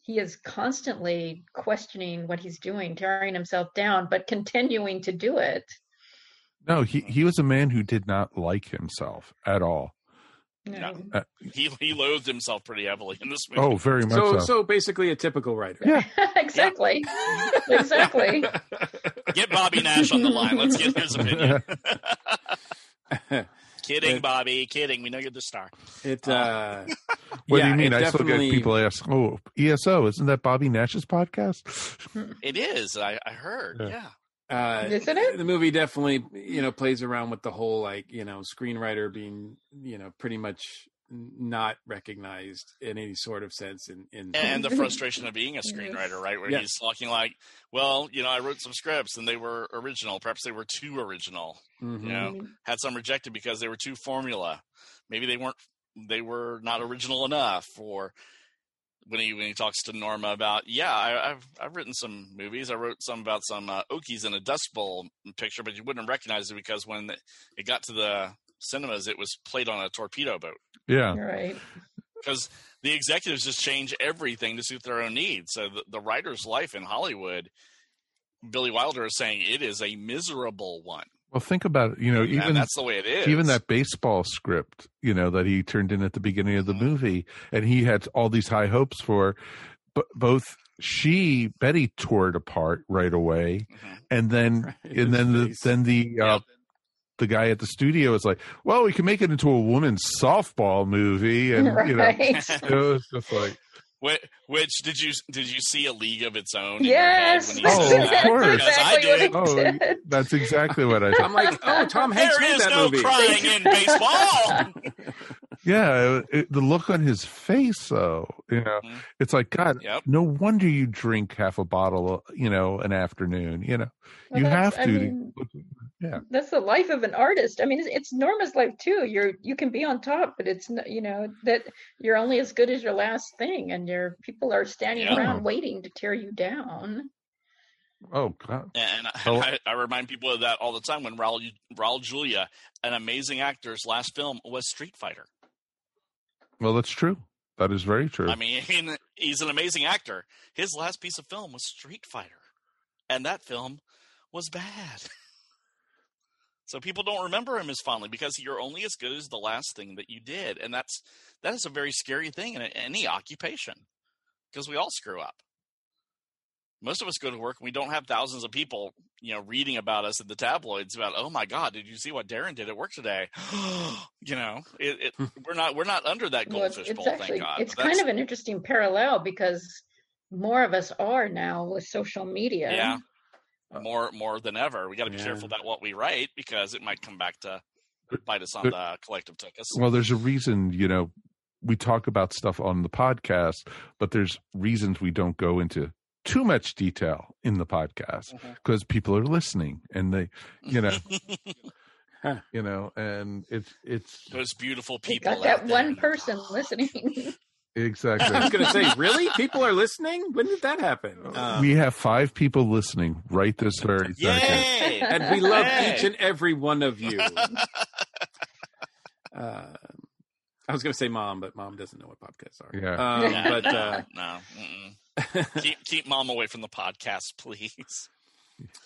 He is constantly questioning what he's doing, tearing himself down, but continuing to do it. No, he he was a man who did not like himself at all. Yeah. Uh, He he loathed himself pretty heavily in this movie. oh, very much So, so. so basically, a typical writer. Yeah. exactly. exactly. Get Bobby Nash on the line. Let's get his opinion. kidding, It- Bobby. Kidding. We know you're the star. It. Uh, what do you mean? I still get people ask, "Oh, ESO, isn't that Bobby Nash's podcast?" It is. I, I heard. Yeah. Yeah. Uh, Isn't it? The movie definitely, you know, plays around with the whole like, you know, screenwriter being, you know, pretty much not recognized in any sort of sense in in And the frustration of being a screenwriter, right? Where Yes. he's talking like, well, you know, I wrote some scripts and they were original. Perhaps they were too original. Mhm. You know, had some rejected because they were too formula. Maybe they weren't. They were not original enough. Or when he when he talks to Norma about, yeah, I, I've I've written some movies. I wrote some about some uh, Okies in a Dust Bowl picture, but you wouldn't recognize it because when it got to the cinemas, it was played on a torpedo boat Yeah, Right. because the executives just change everything to suit their own needs. So the, the writer's life in Hollywood, Billy Wilder is saying it is a miserable one. Well, think about it. You know, And even that's the way it is. Even that baseball script, you know, that he turned in at the beginning of the movie, and he had all these high hopes for. But both she Betty tore it apart right away, and then and then the, then the uh, the guy at the studio was like, "Well, we can make it into a woman's softball movie," and you know, it was just like. Which, which did you did you see a League of Its Own? Yes. In your head when you Oh, of course. Because I did. what I Oh, that's exactly what I said. I'm like, oh, Tom Hanks There made is that no movie. crying in baseball. Yeah, it, the look on his face, though, you know, mm-hmm. it's like God. Yep. No wonder you drink half a bottle, you know, an afternoon. You know, Well, you that's- have I to. mean, yeah, That's the life of an artist. I mean, it's, it's Norma's life too. You're you can be on top, but it's n- you know that you're only as good as your last thing, and your people are standing Yeah. around waiting to tear you down. Oh God. And Oh. I, I remind people of that all the time when Raul, Raul Julia, an amazing actor's last film was Street Fighter. Well, that's true. That is very true. I mean, he's an amazing actor. His last piece of film was Street Fighter, and that film was bad. so people don't remember him as fondly because you're only as good as the last thing that you did, and that's that is a very scary thing in any occupation because we all screw up. Most of us go to work and we don't have thousands of people, you know, reading about us in the tabloids about, oh my God, did you see what Darren did at work today? you know, it, it, hmm. we're not we're not under that Well, it's, goldfish it's bowl, actually thank God. it's kind of an interesting parallel because more of us are now with social media. Yeah. More more than ever. We got to be Yeah. careful about what we write because it might come back to bite us on But- the collective tuchus. well, there's a reason, you know, we talk about stuff on the podcast, but there's reasons we don't go into too much detail in the podcast Mm-hmm. because people are listening and they, you know, you know, and it's it's Those beautiful people. got that one person listening. exactly. I was going to say, really? People are listening? When did that happen? Um, we have five people listening right this very second. Yay! and we love Hey! each and every one of you. Uh, I was going to say mom, but mom doesn't know what podcasts are. Yeah. Um, No, but no, uh, no. mm-mm. keep keep mom away from the podcast, please.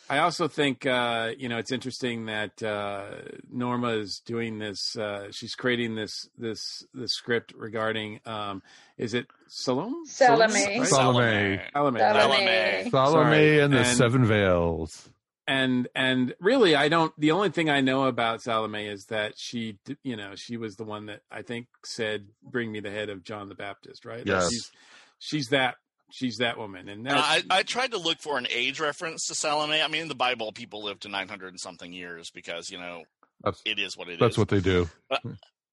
I also think uh, you know it's interesting that uh, Norma is doing this. Uh, she's creating this this this script regarding um, is it Salome? Salome. right? Salome. Salome. Salome. Salome and the And- Seven Veils. and and really i don't the only thing i know about salome is that she you know she was the one that i think said bring me the head of john the baptist right Yes. she's, she's that she's that woman and And that's, I, I tried to look for an age reference to Salome. I mean, in the Bible, people live to 900 and something years because, you know, That's, it is what it is. that's what they do. But,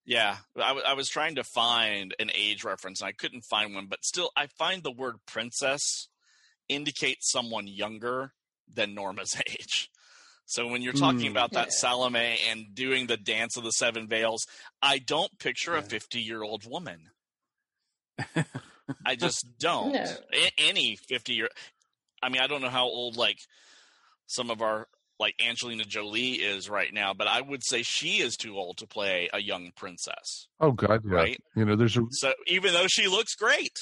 yeah, I, w- I was trying to find an age reference and I couldn't find one, but still, I find the word princess indicates someone younger than Norma's age. So when you're talking Mm. about that Salome and doing the dance of the seven veils, I don't picture a 50 year old woman. I just don't. No. Any 50 year. I mean, I don't know how old like some of our like Angelina Jolie is right now, but I would say she is too old to play a young princess. Oh God, yeah. Right. You know, there's a So even though she looks great,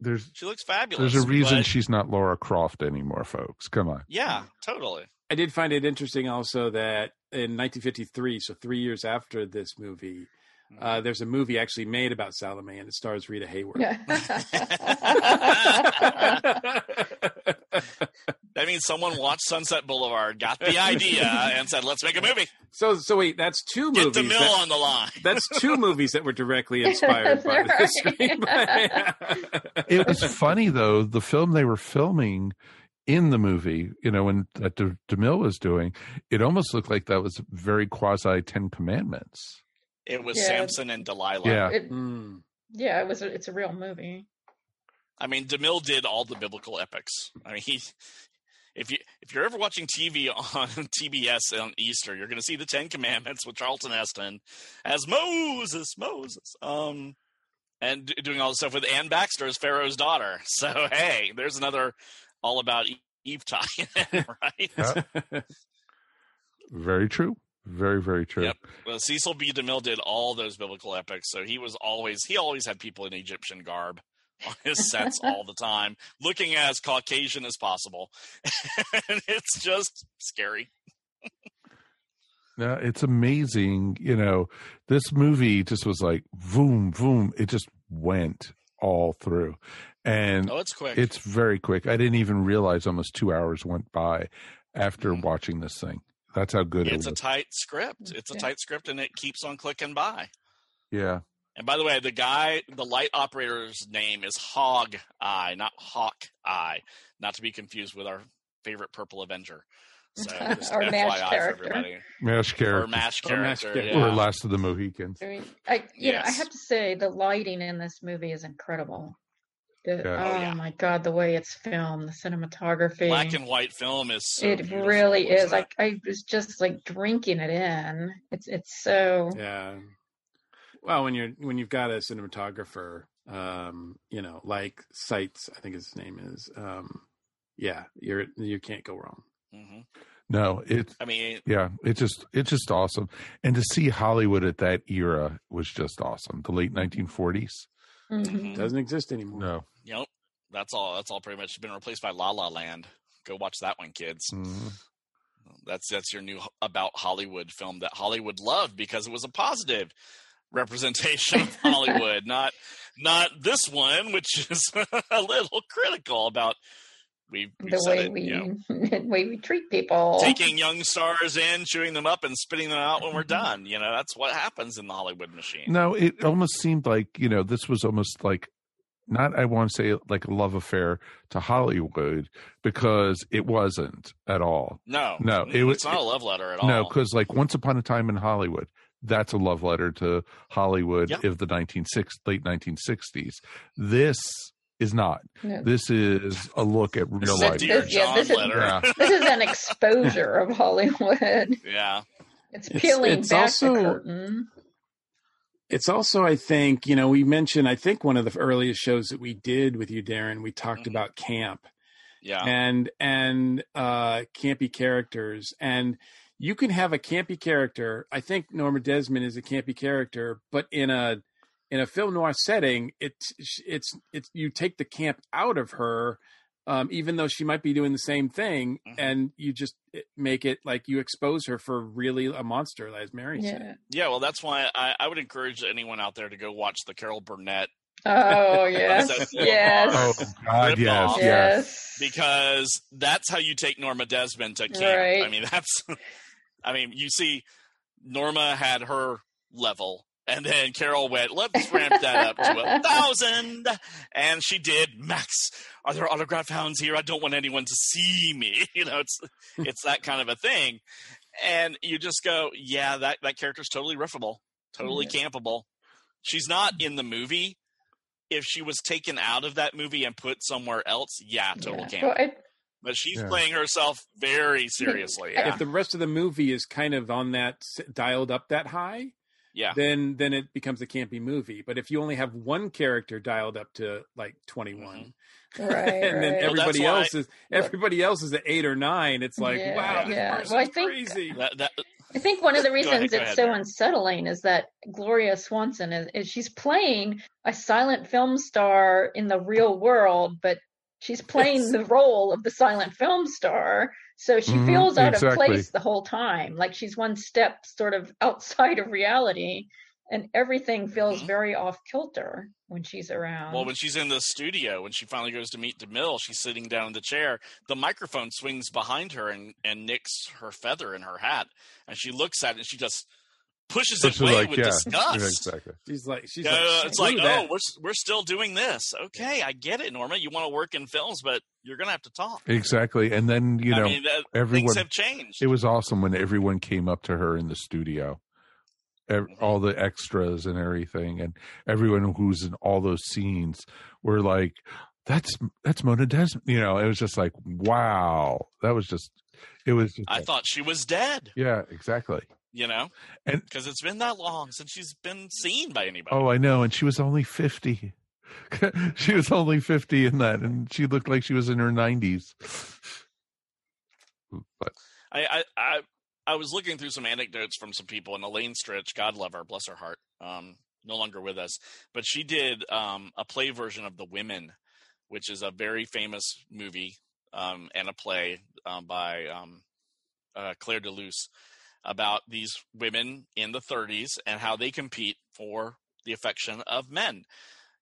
there's she looks fabulous. there's a reason but- she's not Laura Croft anymore, folks. Come on. yeah, totally. i did find it interesting also that in 1953 so three years after this movie uh, there's a movie actually made about salome and it stars rita hayworth That means someone watched Sunset Boulevard, got the idea, and said, "Let's make a movie." so so wait that's two Get movies DeMille that- on the line. that's two movies that were directly inspired by this screenplay. It was funny though. The film they were filming in the movie, you know, when that De- DeMille was doing, it almost looked like that was very quasi Ten Commandments. It was Yeah. Samson and Delilah. Yeah. It- Hmm. yeah, it was. A, it's a real movie. I mean, DeMille did all the biblical epics. I mean, he. If you if you're ever watching TV on TBS on Easter, you're going to see the Ten Commandments with Charlton Heston as Moses, Moses, um, and doing all the stuff with Anne Baxter as Pharaoh's daughter. So hey, there's another all about Eve tie, right? Very true. Very very true. Yep. Well, Cecil B. DeMille did all those biblical epics, so he was always he always had people in Egyptian garb on his sets all the time, looking as Caucasian as possible, and it's just scary. No, it's amazing. You know, this movie just was like boom, boom. It just went all through, and Oh, it's quick. It's very quick. I didn't even realize almost two hours went by after mm-hmm. watching this thing. That's how good. It's it a tight script. It's a Yeah. tight script, and it keeps on clicking by. yeah. And by the way, the guy, the light operator's name is Hog Eye, not Hawk Eye, not to be confused with our favorite Purple Avenger. So just Or MASH FYI character. for everybody. Mash Or character. Or MASH character. character. Or yeah. Last of the Mohicans. I mean, I you know, I have to say the lighting in this movie is incredible. The- Yeah. Oh, Oh, yeah. my god, the way it's filmed, the cinematography. Black and white film is so it really is. isn't? Like I was just like drinking it in. It's it's so Yeah. Well, when you're when you've got a cinematographer, um, you know, like Seitz, I think his name is, um, yeah, you're you can't go wrong. Mhm. No, it. I mean, Yeah, it's just it's just awesome, and to see Hollywood at that era was just awesome. The late 1940s. Mhm. Doesn't exist anymore. No. Yep. That's all. That's all. Pretty much been replaced by La La Land. Go watch that one, kids. Mhm. That's that's your new about Hollywood film that Hollywood loved because it was a positive representation of Hollywood, not not this one, which is a little critical about we we the said way it, we you know, the way we treat people. taking young stars in, chewing them up, and spitting them out when we're done. You know, that's what happens in the Hollywood machine. No, it almost seemed like you know this was almost like not I want to say like a love affair to Hollywood because it wasn't at all. No, No, it was it's not a love letter at all. No, because like Once Upon a Time in Hollywood, that's a love letter to Hollywood Yep. of the 1960s, late 1960s. This is not. No. This is a look at This real is life. This- yeah, this is- Yeah. this is an exposure of Hollywood. yeah. It's It's- peeling it's back also- the curtain. It's also, I think, you know, we mentioned, I think one of the earliest shows that we did with you, Darren, we talked Mhm. about camp Yeah. and and uh campy characters and you can have a campy character i think norma desmond is a campy character but in a in a film noir setting it's it's it's you take the camp out of her um, even though she might be doing the same thing, Mm-hmm. and you just eh, make it like you expose her for really a monster, as Mary said. Yeah, well, that's why I, I would encourage anyone out there to go watch the Carol Burnett. Oh yes, yes. Oh God, Rip yes, yes. because that's how you take Norma Desmond to camp. Right. I mean, that's. I mean, you see, Norma had her level, and then Carol went, "Let's ramp that up to a thousand. and she did. Max, are there autograph hounds here? I don't want anyone to see me. You know, it's it's that kind of a thing, and you just go, "Yeah, that that character's totally riffable, totally campable." She's not in the movie. If she was taken out of that movie and put somewhere else, yeah, total camp. Well, it, But she's Yeah. playing herself very seriously. If the rest of the movie is kind of on that dialed up that high, Yeah. then then it becomes a campy movie. But if you only have one character dialed up to like mm-hmm. twenty one, Right, and then right. Well, everybody why- else is everybody else is at eight or nine, it's like Yeah, wow, yeah. person's Well, I think- crazy. That, that, I think one of the Go ahead, reasons it's ahead, so Mary. unsettling is that Gloria Swanson is, is she's playing a silent film star in the real world, but she's playing the role of the silent film star. So she Mhm, feels out exactly. of place the whole time, like she's one step sort of outside of reality, and everything feels very off kilter when she's around. Mm-hmm. well, when she's in the studio, when she finally goes to meet DeMille, she's sitting down in the chair. The microphone swings behind her and, and nicks her feather in her hat. And she looks at it and she just pushes Which it is away like, with yeah, disgust. exactly. She's like she's Yeah, like it's like, oh, that." we're we're still doing this. Okay, I get it, Norma. You want to work in films, but you're gonna have to talk. Exactly. And then, you I know, mean, that- everyone things have changed. It was awesome when everyone came up to her in the studio. Ev- Mm-hmm. All the extras and everything, and everyone who's in all those scenes were like, "That's that's Mona Desmond." You know, it was just like, "Wow!" That was just, it was. Just I like- thought she was dead. yeah, exactly. You know, And because it's been that long since she's been seen by anybody. oh, I know, and she was only fifty. she was only fifty in that, and she looked like she was in her nineties. But I, I, I, I was looking through some anecdotes from some people, and Elaine Stritch, God love her, bless her heart, um, no longer with us, but she did um, a play version of The Women, which is a very famous movie um, and a play um, by um, uh, Clare Boothe Luce about these women in the 30s and how they compete for the affection of men.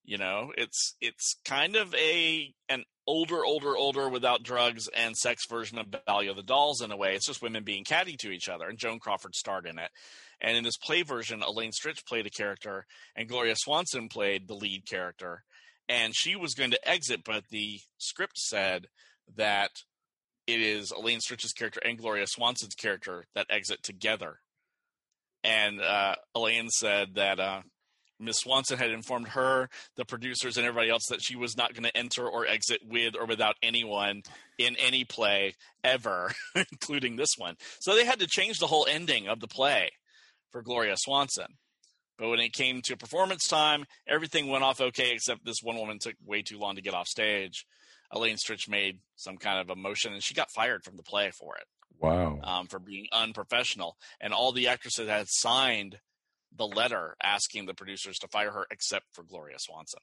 You know, it's it's kind of a an older, older, older without drugs and sex version of Valley of the Dolls in a way. It's just women being catty to each other, and Joan Crawford starred in it. And in this play version, Elaine Stritch played a character, and Gloria Swanson played the lead character. And she was going to exit, but the script said that it is Elaine Stritch's character and Gloria Swanson's character that exit together. And uh, Elaine said that uh, Miss Swanson had informed her, the producers, and everybody else that she was not going to enter or exit with or without anyone in any play ever, including this one. So they had to change the whole ending of the play for Gloria Swanson. But when it came to performance time, everything went off okay, except this one woman took way too long to get off stage. Elaine Stritch made some kind of a motion, and she got fired from the play for it wow, um, for being unprofessional. And all the actresses had signed the letter asking the producers to fire her, except for Gloria Swanson.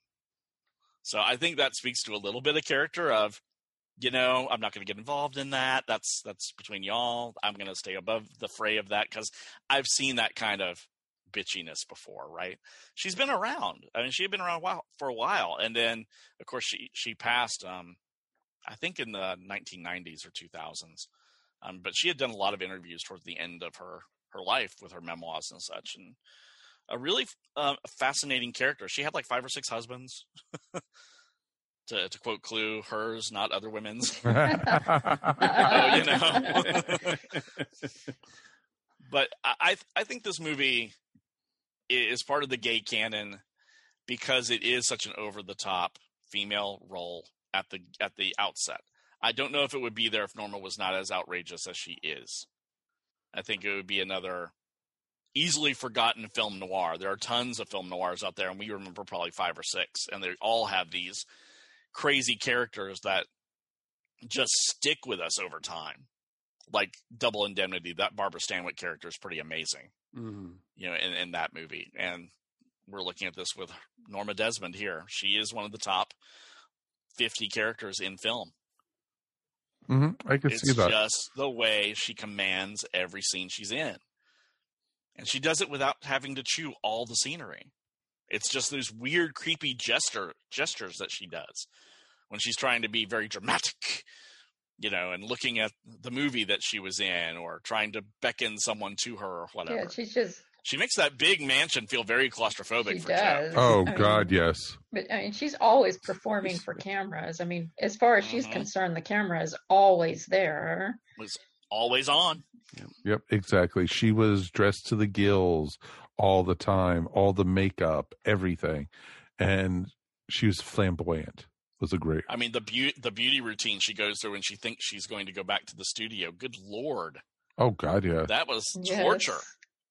So I think that speaks to a little bit of character of, you know, I'm not going to get involved in that. That's that's between y'all. I'm going to stay above the fray of that because I've seen that kind of bitchiness before, right? She's been around. I mean, she had been around a while, for a while, and then of course she she passed. Um, I think in the 1990s or 2000s. Um, but she had done a lot of interviews towards the end of her her life with her memoirs and such, and a really uh, fascinating character. She had like five or six husbands. to to quote Clue, hers, not other women's. oh, you know. but I I th- I think this movie is part of the gay canon because it is such an over the top female role at the at the outset. I don't know if it would be there if Norma was not as outrageous as she is. I think it would be another easily forgotten film noir. There are tons of film noirs out there, and we remember probably five or six, and they all have these crazy characters that just stick with us over time. Like Double Indemnity, that Barbara Stanwyck character is pretty amazing, Mhm. you know, in, in that movie. And we're looking at this with Norma Desmond here. She is one of the top 50 characters in film hmm I can it's see that. It's just the way she commands every scene she's in. And she does it without having to chew all the scenery. It's just those weird, creepy gesture gestures that she does when she's trying to be very dramatic, you know, and looking at the movie that she was in or trying to beckon someone to her or whatever. Yeah, she's just. She makes that big mansion feel very claustrophobic She for does. Joe. Oh I mean- God, yes. But I mean, she's always performing for cameras. I mean, as far as she's Mhm. concerned, the camera is always there. Was always on. Yep, exactly. She was dressed to the gills all the time, all the makeup, everything, and she was flamboyant. Was a great. I mean, the beauty the beauty routine she goes through when she thinks she's going to go back to the studio. Good lord, Oh God, yeah. that was Yes. torture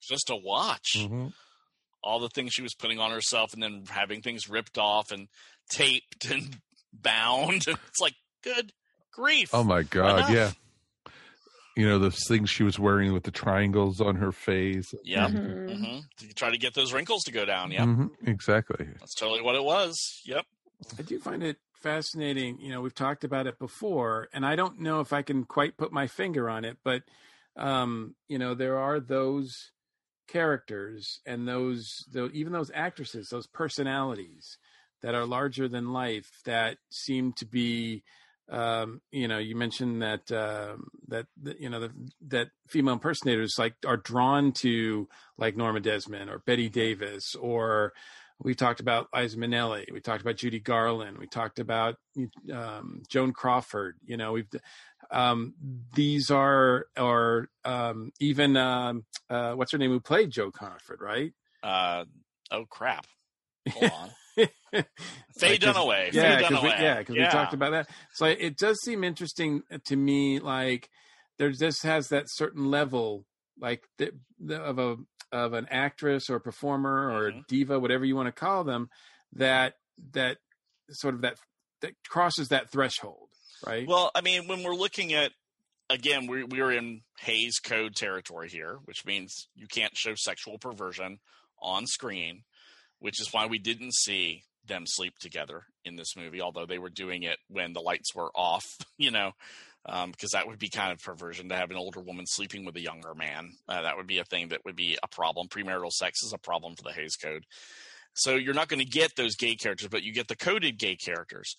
just to watch. Mhm. All the things she was putting on herself, and then having things ripped off and taped and bound. It's like, good grief. Oh my God, Enough. yeah. You know the things she was wearing with the triangles on her face. Yep. Mhm. hmm To try to get those wrinkles to go down. Yep. Mhm, exactly. That's totally what it was. Yep. I do find it fascinating. You know, we've talked about it before, and I don't know if I can quite put my finger on it, but um, you know, there are those characters and those, those even those actresses, those personalities that are larger than life that seem to be um, you know, you mentioned that um, that you know the, that female impersonators like are drawn to like Norma Desmond or Bette Davis or we talked about Liza Minnelli, we talked about Judy Garland, we talked about um, Joan Crawford. You know, we've um, these are or um, even um, uh, what's her name who played Joe Crawford, right? Uh, oh crap. Hold on. Faye Dunaway. Yeah, Faye 'cause we, yeah, because we talked about that. So it does seem interesting to me. Like there just has that certain level, like the, the, of a of an actress or performer or Mm-hmm. diva, whatever you want to call them, that that sort of that that crosses that threshold, right? Well, I mean, when we're looking at again, we we're in Hays Code territory here, which means you can't show sexual perversion on screen, which is why we didn't see them sleep together in this movie, although they were doing it when the lights were off, you know, um, because that would be kind of perversion to have an older woman sleeping with a younger man. Uh, that would be a thing that would be a problem. Premarital sex is a problem for the Hays Code. So you're not going to get those gay characters, but you get the coded gay characters.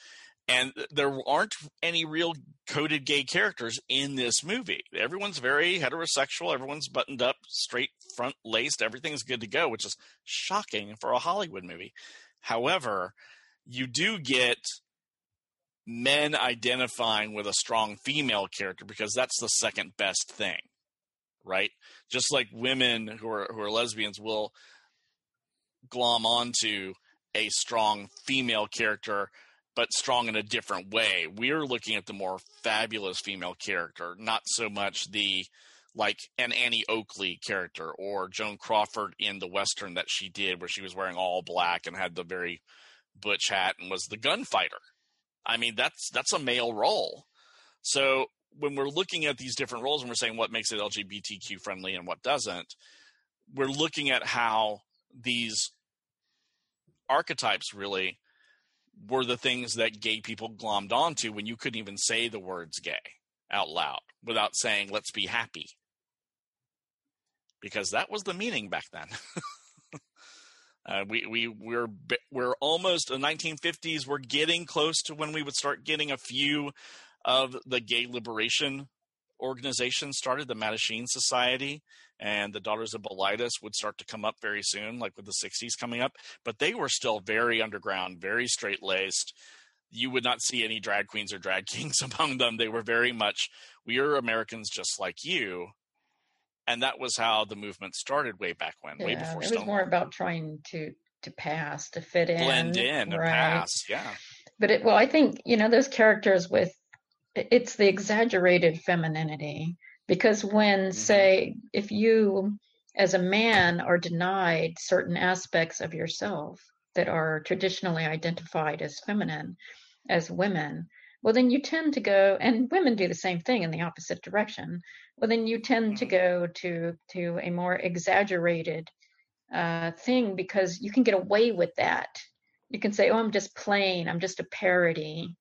And there aren't any real coded gay characters in this movie. Everyone's very heterosexual. Everyone's buttoned up, straight front laced. Everything's good to go, which is shocking for a Hollywood movie. However, you do get men identifying with a strong female character because that's the second best thing, right? Just like women who are who are lesbians will glom onto a strong female character but strong in a different way. We're looking at the more fabulous female character, not so much the like an Annie Oakley character or Joan Crawford in the western that she did where she was wearing all black and had the very butch hat and was the gunfighter. I mean, that's that's a male role. So when we're looking at these different roles and we're saying what makes it LGBTQ friendly and what doesn't, we're looking at how these archetypes really were the things that gay people glommed onto when you couldn't even say the words gay out loud without saying let's be happy because that was the meaning back then uh, we we we're we're almost the 1950s we're getting close to when we would start getting a few of the gay liberation organizations started the Mattachine Society and the Daughters of Bilitis would start to come up very soon, like with the 60s coming up. But they were still very underground, very straight laced. You would not see any drag queens or drag kings among them. They were very much, we are Americans just like you. And that was how the movement started way back when, way Yeah, before it was Stonewall. more about trying to to pass, to fit in, Blend in right? pass. Yeah. But it, well, I think you know those characters with it's the exaggerated femininity because when mm-hmm. say if you as a man are denied certain aspects of yourself that are traditionally identified as feminine as women well then you tend to go and women do the same thing in the opposite direction. Well then you tend to go to to a more exaggerated uh, thing because you can get away with that. You can say oh i'm just plain. I'm just a parody.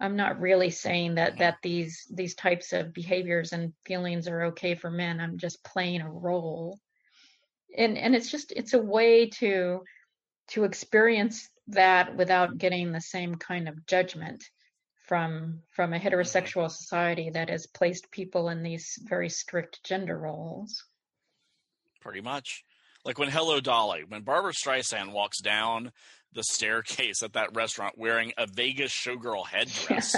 I'm not really saying that that these these types of behaviors and feelings are okay for men. I'm just playing a role. And and it's just it's a way to to experience that without getting the same kind of judgment from from a heterosexual society that has placed people in these very strict gender roles. Pretty much. Like when Hello Dolly, when Barbra Streisand walks down the staircase at that restaurant wearing a Vegas showgirl headdress.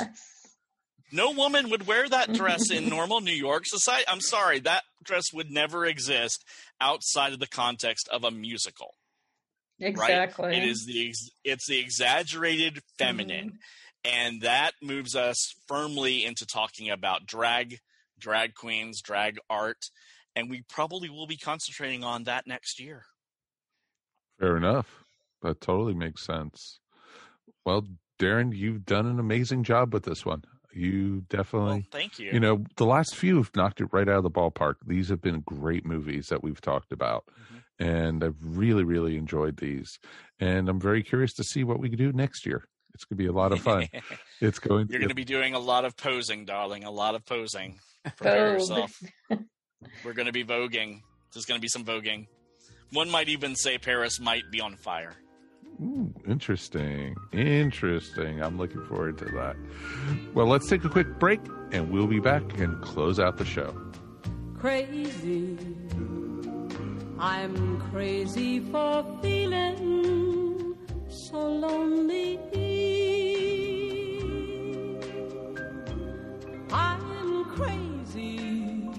No woman would wear that dress in normal New York society. I'm sorry, that dress would never exist outside of the context of a musical. Exactly. Right? It is the it's the exaggerated feminine, mm-hmm. And that moves us firmly into talking about drag, drag queens, drag art, and we probably will be concentrating on that next year. Fair enough. That totally makes sense. Well, Darren, you've done an amazing job with this one. You definitely. thank you. You know, the last few have knocked it right out of the ballpark. These have been great movies that we've talked about. Mm-hmm. And I've really, really enjoyed these. And I'm very curious to see what we can do next year. It's going to be a lot of fun. it's going You're going to be doing a lot of posing, darling. A lot of posing. Prepare Vogue. yourself. We're going to be voguing. There's going to be some voguing. One might even say Paris might be on fire. Ooh, interesting. Interesting. I'm looking forward to that. Well, let's take a quick break and we'll be back and close out the show. crazy. I'm crazy for feeling so lonely. I'm crazy,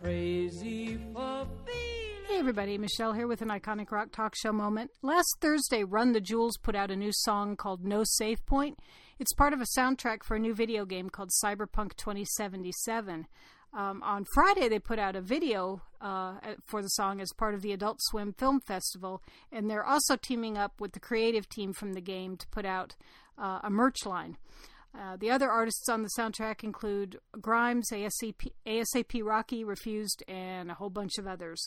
crazy for Hey everybody, Michelle here with an iconic rock talk show moment. Last Thursday, Run the Jewels put out a new song called No Save Point. It's part of a soundtrack for a new video game called Cyberpunk 2077. Um, on Friday, they put out a video uh, for the song as part of the Adult Swim Film Festival, and they're also teaming up with the creative team from the game to put out uh, a merch line. Uh, the other artists on the soundtrack include Grimes, ASAP, ASAP Rocky, Refused, and a whole bunch of others.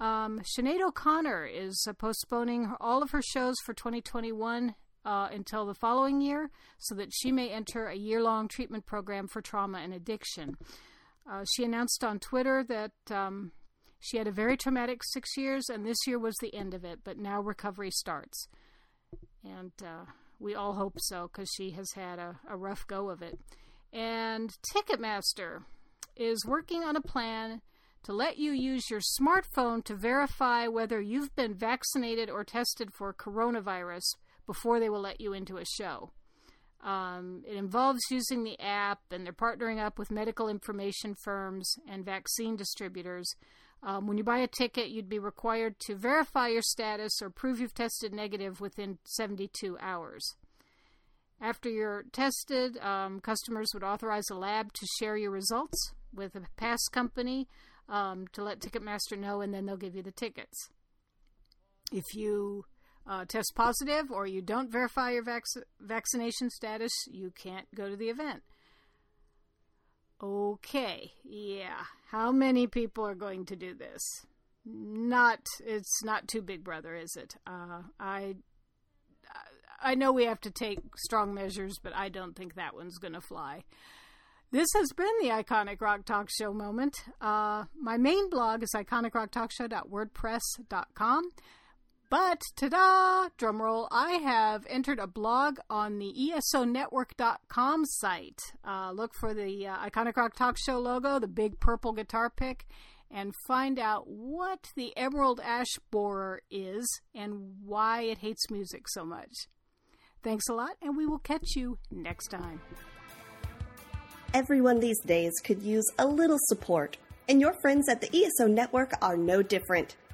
Um, Sinead O'Connor is uh, postponing her- all of her shows for 2021 uh, until the following year so that she may enter a year long treatment program for trauma and addiction. Uh, she announced on Twitter that um, she had a very traumatic six years and this year was the end of it, but now recovery starts. And uh, we all hope so because she has had a, a rough go of it. And Ticketmaster is working on a plan to let you use your smartphone to verify whether you've been vaccinated or tested for coronavirus before they will let you into a show. Um, it involves using the app, and they're partnering up with medical information firms and vaccine distributors. Um, when you buy a ticket, you'd be required to verify your status or prove you've tested negative within 72 hours. After you're tested, um, customers would authorize a lab to share your results with a pass company um, to let Ticketmaster know, and then they'll give you the tickets. If you uh, test positive or you don't verify your vac- vaccination status, you can't go to the event. Okay, yeah. How many people are going to do this? Not, it's not too big brother, is it? Uh, I, I know we have to take strong measures, but I don't think that one's going to fly. This has been the Iconic Rock Talk Show moment. Uh, my main blog is iconicrocktalkshow.wordpress.com. But, ta-da, drumroll, I have entered a blog on the ESONetwork.com site. Uh, look for the uh, Iconic Rock Talk Show logo, the big purple guitar pick, and find out what the Emerald Ash Borer is and why it hates music so much. Thanks a lot, and we will catch you next time. Everyone these days could use a little support, and your friends at the ESO Network are no different.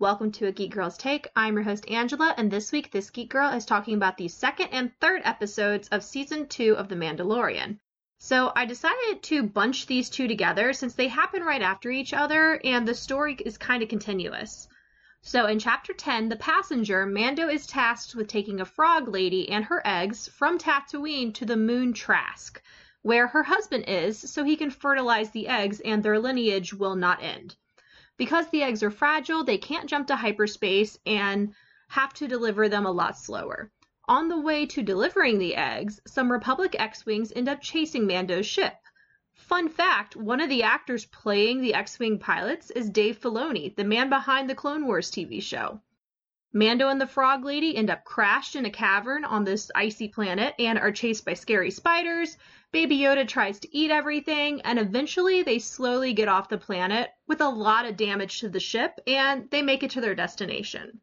Welcome to A Geek Girl's Take. I'm your host, Angela, and this week, this Geek Girl is talking about the second and third episodes of season two of The Mandalorian. So I decided to bunch these two together since they happen right after each other and the story is kind of continuous. So in chapter 10, The Passenger, Mando is tasked with taking a frog lady and her eggs from Tatooine to the moon Trask, where her husband is, so he can fertilize the eggs and their lineage will not end. Because the eggs are fragile, they can't jump to hyperspace and have to deliver them a lot slower. On the way to delivering the eggs, some Republic X-Wings end up chasing Mando's ship. Fun fact, one of the actors playing the X-Wing pilots is Dave Filoni, the man behind the Clone Wars TV show. Mando and the Frog Lady end up crashed in a cavern on this icy planet and are chased by scary spiders. Baby Yoda tries to eat everything, and eventually they slowly get off the planet with a lot of damage to the ship and they make it to their destination.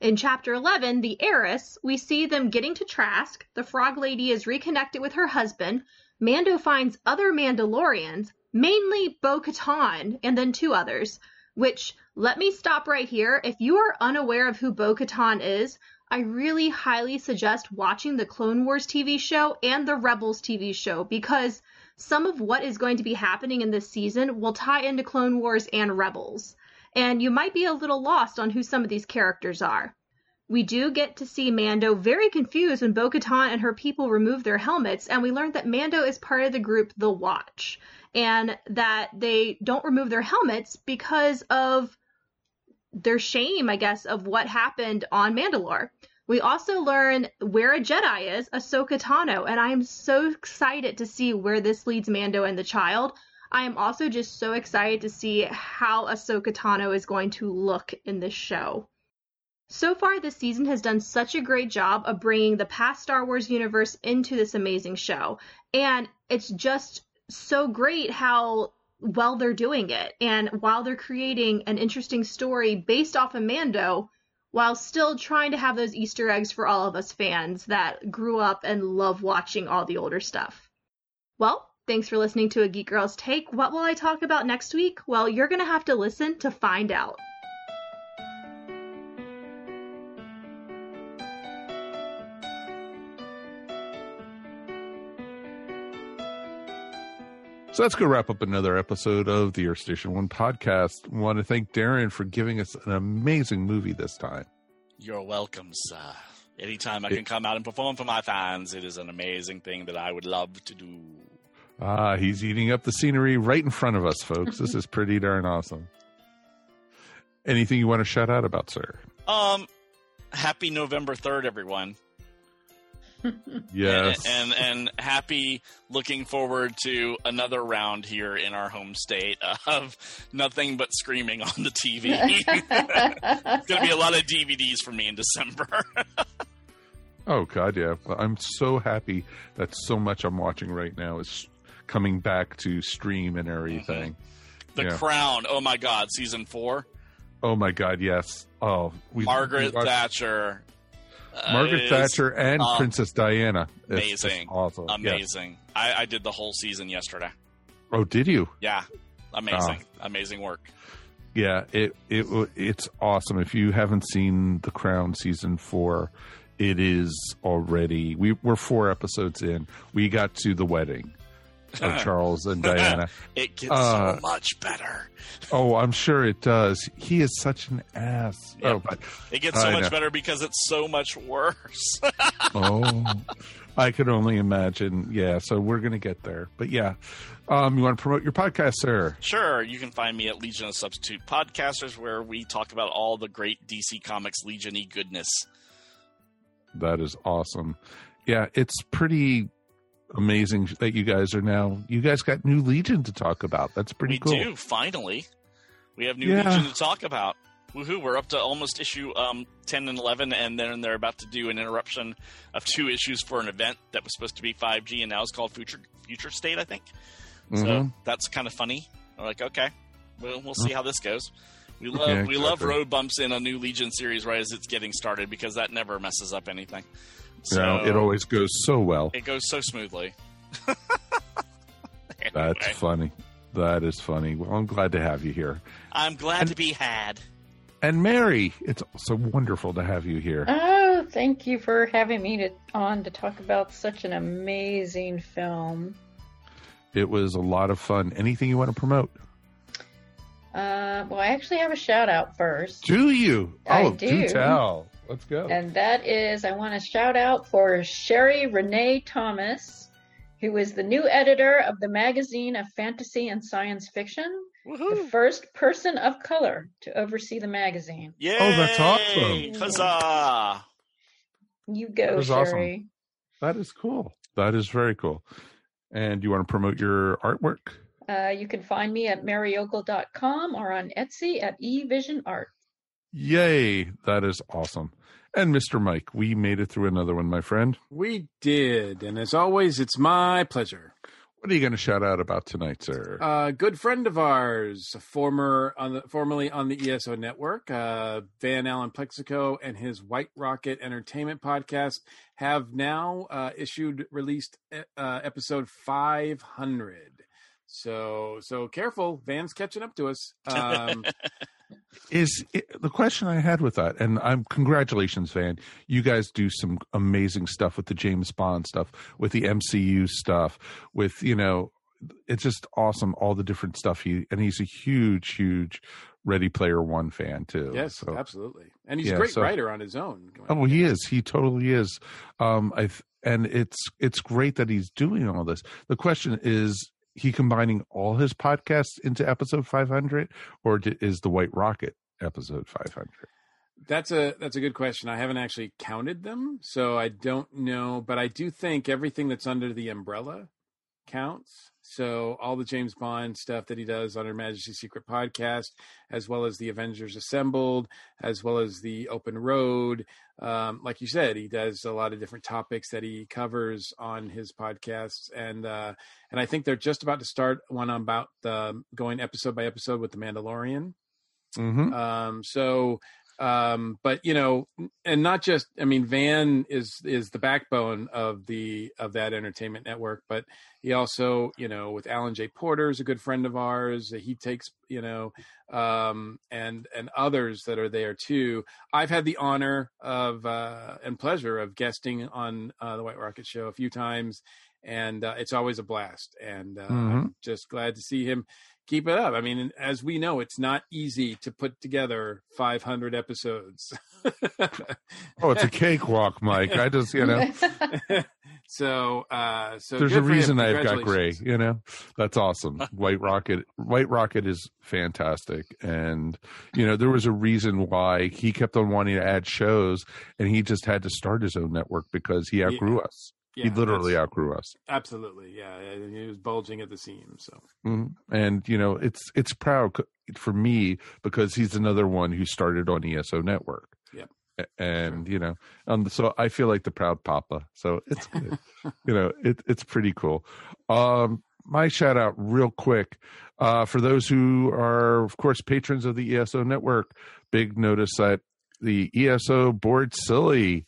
In chapter 11, The Heiress, we see them getting to Trask. The Frog Lady is reconnected with her husband. Mando finds other Mandalorians, mainly Bo Katan and then two others, which let me stop right here. If you are unaware of who Bo Katan is, I really highly suggest watching the Clone Wars TV show and the Rebels TV show because some of what is going to be happening in this season will tie into Clone Wars and Rebels. And you might be a little lost on who some of these characters are. We do get to see Mando very confused when Bo Katan and her people remove their helmets, and we learn that Mando is part of the group The Watch, and that they don't remove their helmets because of their shame, I guess, of what happened on Mandalore. We also learn where a Jedi is, Ahsoka Tano, and I am so excited to see where this leads Mando and the child. I am also just so excited to see how Ahsoka Tano is going to look in this show. So far, this season has done such a great job of bringing the past Star Wars universe into this amazing show. And it's just so great how well they're doing it. And while they're creating an interesting story based off of Mando, while still trying to have those Easter eggs for all of us fans that grew up and love watching all the older stuff. Well, thanks for listening to A Geek Girl's Take. What will I talk about next week? Well, you're going to have to listen to find out. So that's going to wrap up another episode of the Earth Station One podcast. I want to thank Darren for giving us an amazing movie this time. You're welcome, sir. Anytime I can come out and perform for my fans, it is an amazing thing that I would love to do. Ah, he's eating up the scenery right in front of us, folks. this is pretty darn awesome. Anything you want to shout out about, sir? Um, happy November third, everyone. Yes. And, and, and happy looking forward to another round here in our home state of nothing but screaming on the TV. it's going to be a lot of DVDs for me in December. oh god, yeah. I'm so happy that so much I'm watching right now is coming back to stream and everything. Mm-hmm. The yeah. Crown. Oh my god, season 4. Oh my god, yes. Oh, we Margaret we Thatcher Margaret Thatcher and um, Princess Diana. It's amazing. Awesome. Amazing. Yes. I, I, did the whole season yesterday. Oh, did you? Yeah. Amazing. Uh, amazing work. Yeah, it it it's awesome. If you haven't seen The Crown season 4, it is already we we're 4 episodes in. We got to the wedding of Charles and Diana. it gets uh, so much better. oh, I'm sure it does. He is such an ass. Yeah. Oh, but it gets so I much know. better because it's so much worse. oh, I could only imagine. Yeah, so we're gonna get there. But yeah, um, you want to promote your podcast, sir? Sure. You can find me at Legion of Substitute Podcasters, where we talk about all the great DC Comics Legion y goodness. That is awesome. Yeah, it's pretty amazing that you guys are now. You guys got new Legion to talk about. That's pretty we cool. We do finally. We have new yeah. Legion to talk about. Woohoo! We're up to almost issue um, ten and eleven, and then they're about to do an interruption of two issues for an event that was supposed to be five G, and now it's called Future Future State, I think. Mm-hmm. So that's kind of funny. We're like, okay, we'll we'll see how this goes. We love yeah, exactly. we love road bumps in a new Legion series right as it's getting started because that never messes up anything. So yeah, it always goes so well. It goes so smoothly. anyway. That's funny. That is funny. Well, I'm glad to have you here. I'm glad and, to be had. And Mary, it's so wonderful to have you here. Oh, thank you for having me to, on to talk about such an amazing film. It was a lot of fun. Anything you want to promote? Uh, well, I actually have a shout out first. Do you? I oh, do. tell. Let's go. And that is, I want to shout out for Sheree Renee Thomas, who is the new editor of the magazine of fantasy and science fiction, the first person of color to oversee the magazine. Yay! Oh, that's awesome. Huzzah! You go, That is awesome. Sherry. That is cool. That is very cool. And you want to promote your artwork? Uh, you can find me at maryogle.com or on Etsy at eVision Art. Yay. That is awesome. And Mr. Mike, we made it through another one, my friend. We did, and as always, it's my pleasure. What are you going to shout out about tonight, sir? A good friend of ours, former on the formerly on the ESO network, uh, Van Allen Plexico, and his White Rocket Entertainment podcast have now uh, issued released uh, episode 500. So so careful, Van's catching up to us. Um, is it, the question I had with that, and I'm congratulations, Van. You guys do some amazing stuff with the James Bond stuff, with the MCU stuff, with you know, it's just awesome. All the different stuff he and he's a huge, huge Ready Player One fan too. yes, So- absolutely, and he's Yeah, a great so- writer on his own. Oh, he is. He totally is. Um, I and it's it's great that he's doing all this. The question is, he combining all his podcasts into episode 500, or is the White Rocket episode 500? That's a that's a good question. I haven't actually counted them, so I don't know. But I do think everything that's under the umbrella counts. So all the James Bond stuff that he does on Her Majesty's Secret podcast, as well as the Avengers Assembled, as well as the Open Road. Um, like you said, he does a lot of different topics that he covers on his podcasts, and uh, and I think they're just about to start one about the going episode by episode with the Mandalorian. Mm-hmm. Um, so, um, but you know, and not just, I mean, Van is, is the backbone of the, of that entertainment network, but he also, you know, with Alan J. Porter is a good friend of ours. He takes, you know, um, and, and others that are there too. I've had the honor of, uh, and pleasure of guesting on, uh, the White Rocket show a few times and, uh, it's always a blast. And, uh, Mhm. I'm just glad to see him keep it up. I mean, as we know, it's not easy to put together 500 episodes. Oh, it's a cakewalk, Mike. I just, you know, so, uh, so there's a reason I've got gray. You know, that's awesome. White Rocket, White Rocket is fantastic, and you know there was a reason why he kept on wanting to add shows, and he just had to start his own network because he outgrew us. He literally outgrew us. Absolutely. Yeah. and He was bulging at the seams. So, Mhm. And you know, it's it's proud for me because he's another one who started on ESO Network. yeah. And you know, um, so I feel like the proud papa. So it's good. you know, it, it's pretty cool. Um, my shout out, real quick, uh, for those who are, of course, patrons of the ESO Network. Big notice that the ESO Board Silly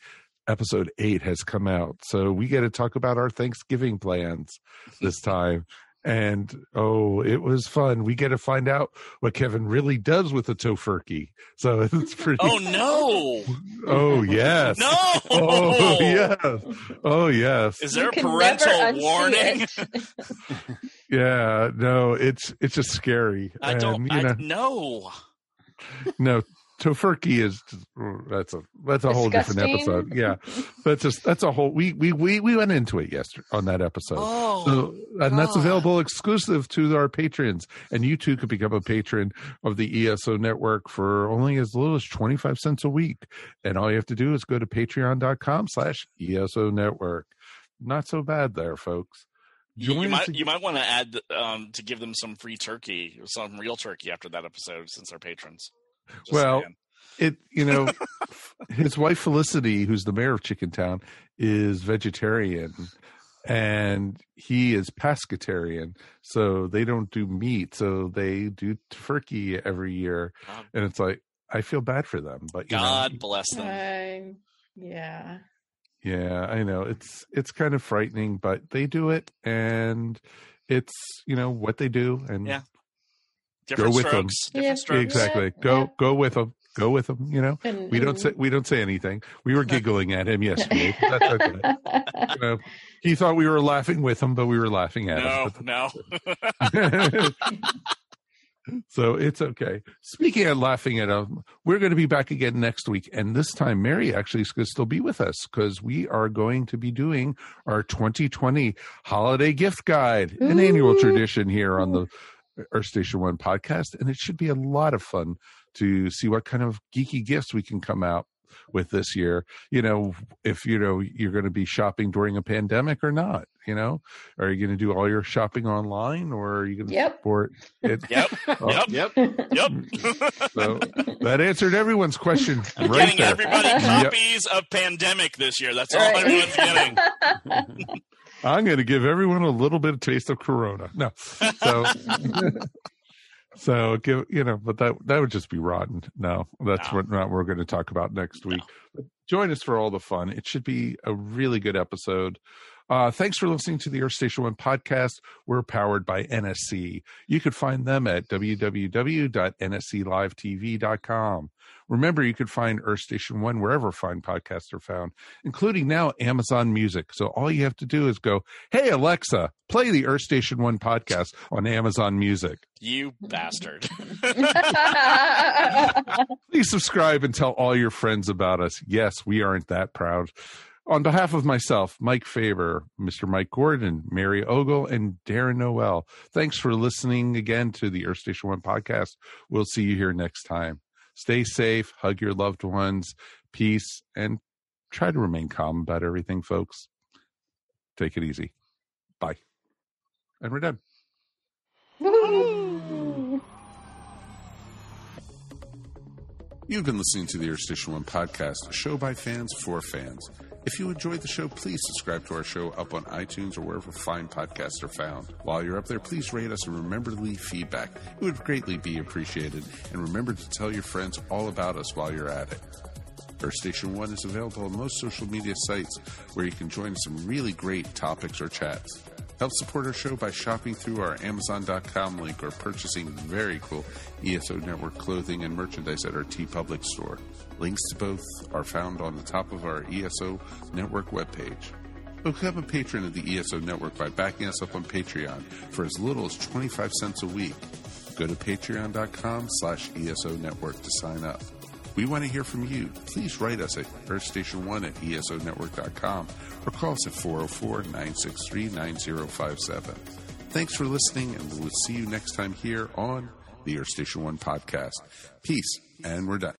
episode eight has come out, so we get to talk about our Thanksgiving plans this time. And oh, it was fun. We get to find out what Kevin really does with a tofurkey. So it's pretty. Oh no! Oh yes. No! Oh yes. Oh yes. Is there a parental warning? Yeah. No, it's it's just scary. I don't. And, you I, no. no, tofurkey is that's a that's a whole different episode. Yeah, that's just that's a whole. We we we we went into it yesterday on that episode. Oh, So, and that's available exclusive to our patrons. And you too could become a patron of the ESO network for only as little as 25 cents a week. And all you have to do is go to patreon.com slash ESO network. Not so bad there, folks. You, you might us- you might want to add um, to give them some free turkey, some real turkey after that episode, since they're patrons. Just well, saying. it you know, his wife Felicity, who's the mayor of Chickentown, is vegetarian, and he is pescatarian. So they don't do meat. So they do turkey every year, God, and it's like I feel bad for them, but you God know, bless them. I'm- yeah. yeah, I know it's it's kind of frightening, but they do it, and it's you know what they do, and Yeah. Different with them. strokes. Different Yeah. strokes. exactly Yeah, go yeah. go with them. go with them. You know, And- we don't say we don't say anything. We were giggling at him yesterday. but That's okay. You know, he thought we were laughing with him, but we were laughing at him. No, no. so it's okay. Speaking of laughing at him, we're going to be back again next week, and this time Mary actually is going to still be with us because we are going to be doing our 2020 holiday gift guide, an annual tradition here on the Earth Station One podcast, and it should be a lot of fun to see what kind of geeky gifts we can come out with this year. You know, if you know you're going to be shopping during a pandemic or not. You know, are you going to do all your shopping online, or are you going to Yep. support it? Yep. Oh, Yep. Yep. so that answered everyone's question I'm right getting there. everybody Yep. copies of Pandemic this year. That's all Right. everyone's getting. I'm going to give everyone a little bit of taste of Corona. No, so so give you know, but that that would just be rotten. No, that's No. what not what we're going to talk about next week. But join us for all the fun. It should be a really good episode. Uh, thanks for listening to the Earth Station One podcast. We're powered by NSC. You could find them at www.nsclivetv.com. Remember, you could find Earth Station One wherever fine podcasts are found, including now Amazon Music. So all you have to do is go, "Hey Alexa, play the Earth Station One podcast on Amazon Music." You bastard. Please subscribe and tell all your friends about us. Yes, we aren't that proud. On behalf of myself, Mike Faber, Mr. Mike Gordon, Mary Ogle, and Darren Noel, thanks for listening again to the Earth Station One podcast. We'll see you here next time. Stay safe, hug your loved ones, peace, and try to remain calm about everything, folks. Take it easy. Bye. And we're done. You've been listening to the Earth Station One podcast, a show by fans for fans. If you enjoyed the show, please subscribe to our show up on iTunes or wherever fine podcasts are found. While you're up there, please rate us and remember to leave feedback. It would greatly be appreciated. And remember to tell your friends all about us while you're at it. Earth Station One is available on most social media sites where you can join some really great topics or chats. Help support our show by shopping through our Amazon.com link or purchasing very cool ESO Network clothing and merchandise at our TeePublic store. Links to both are found on the top of our ESO Network webpage. Become a patron of the ESO Network by backing us up on Patreon for as little as 25 cents a week. Go to patreon.com slash ESO Network to sign up. We want to hear from you. Please write us at earthstation1 at esonetwork.com or call us at 404 963 9057. Thanks for listening, and we'll see you next time here on the Earth Station 1 podcast. Peace, and we're done.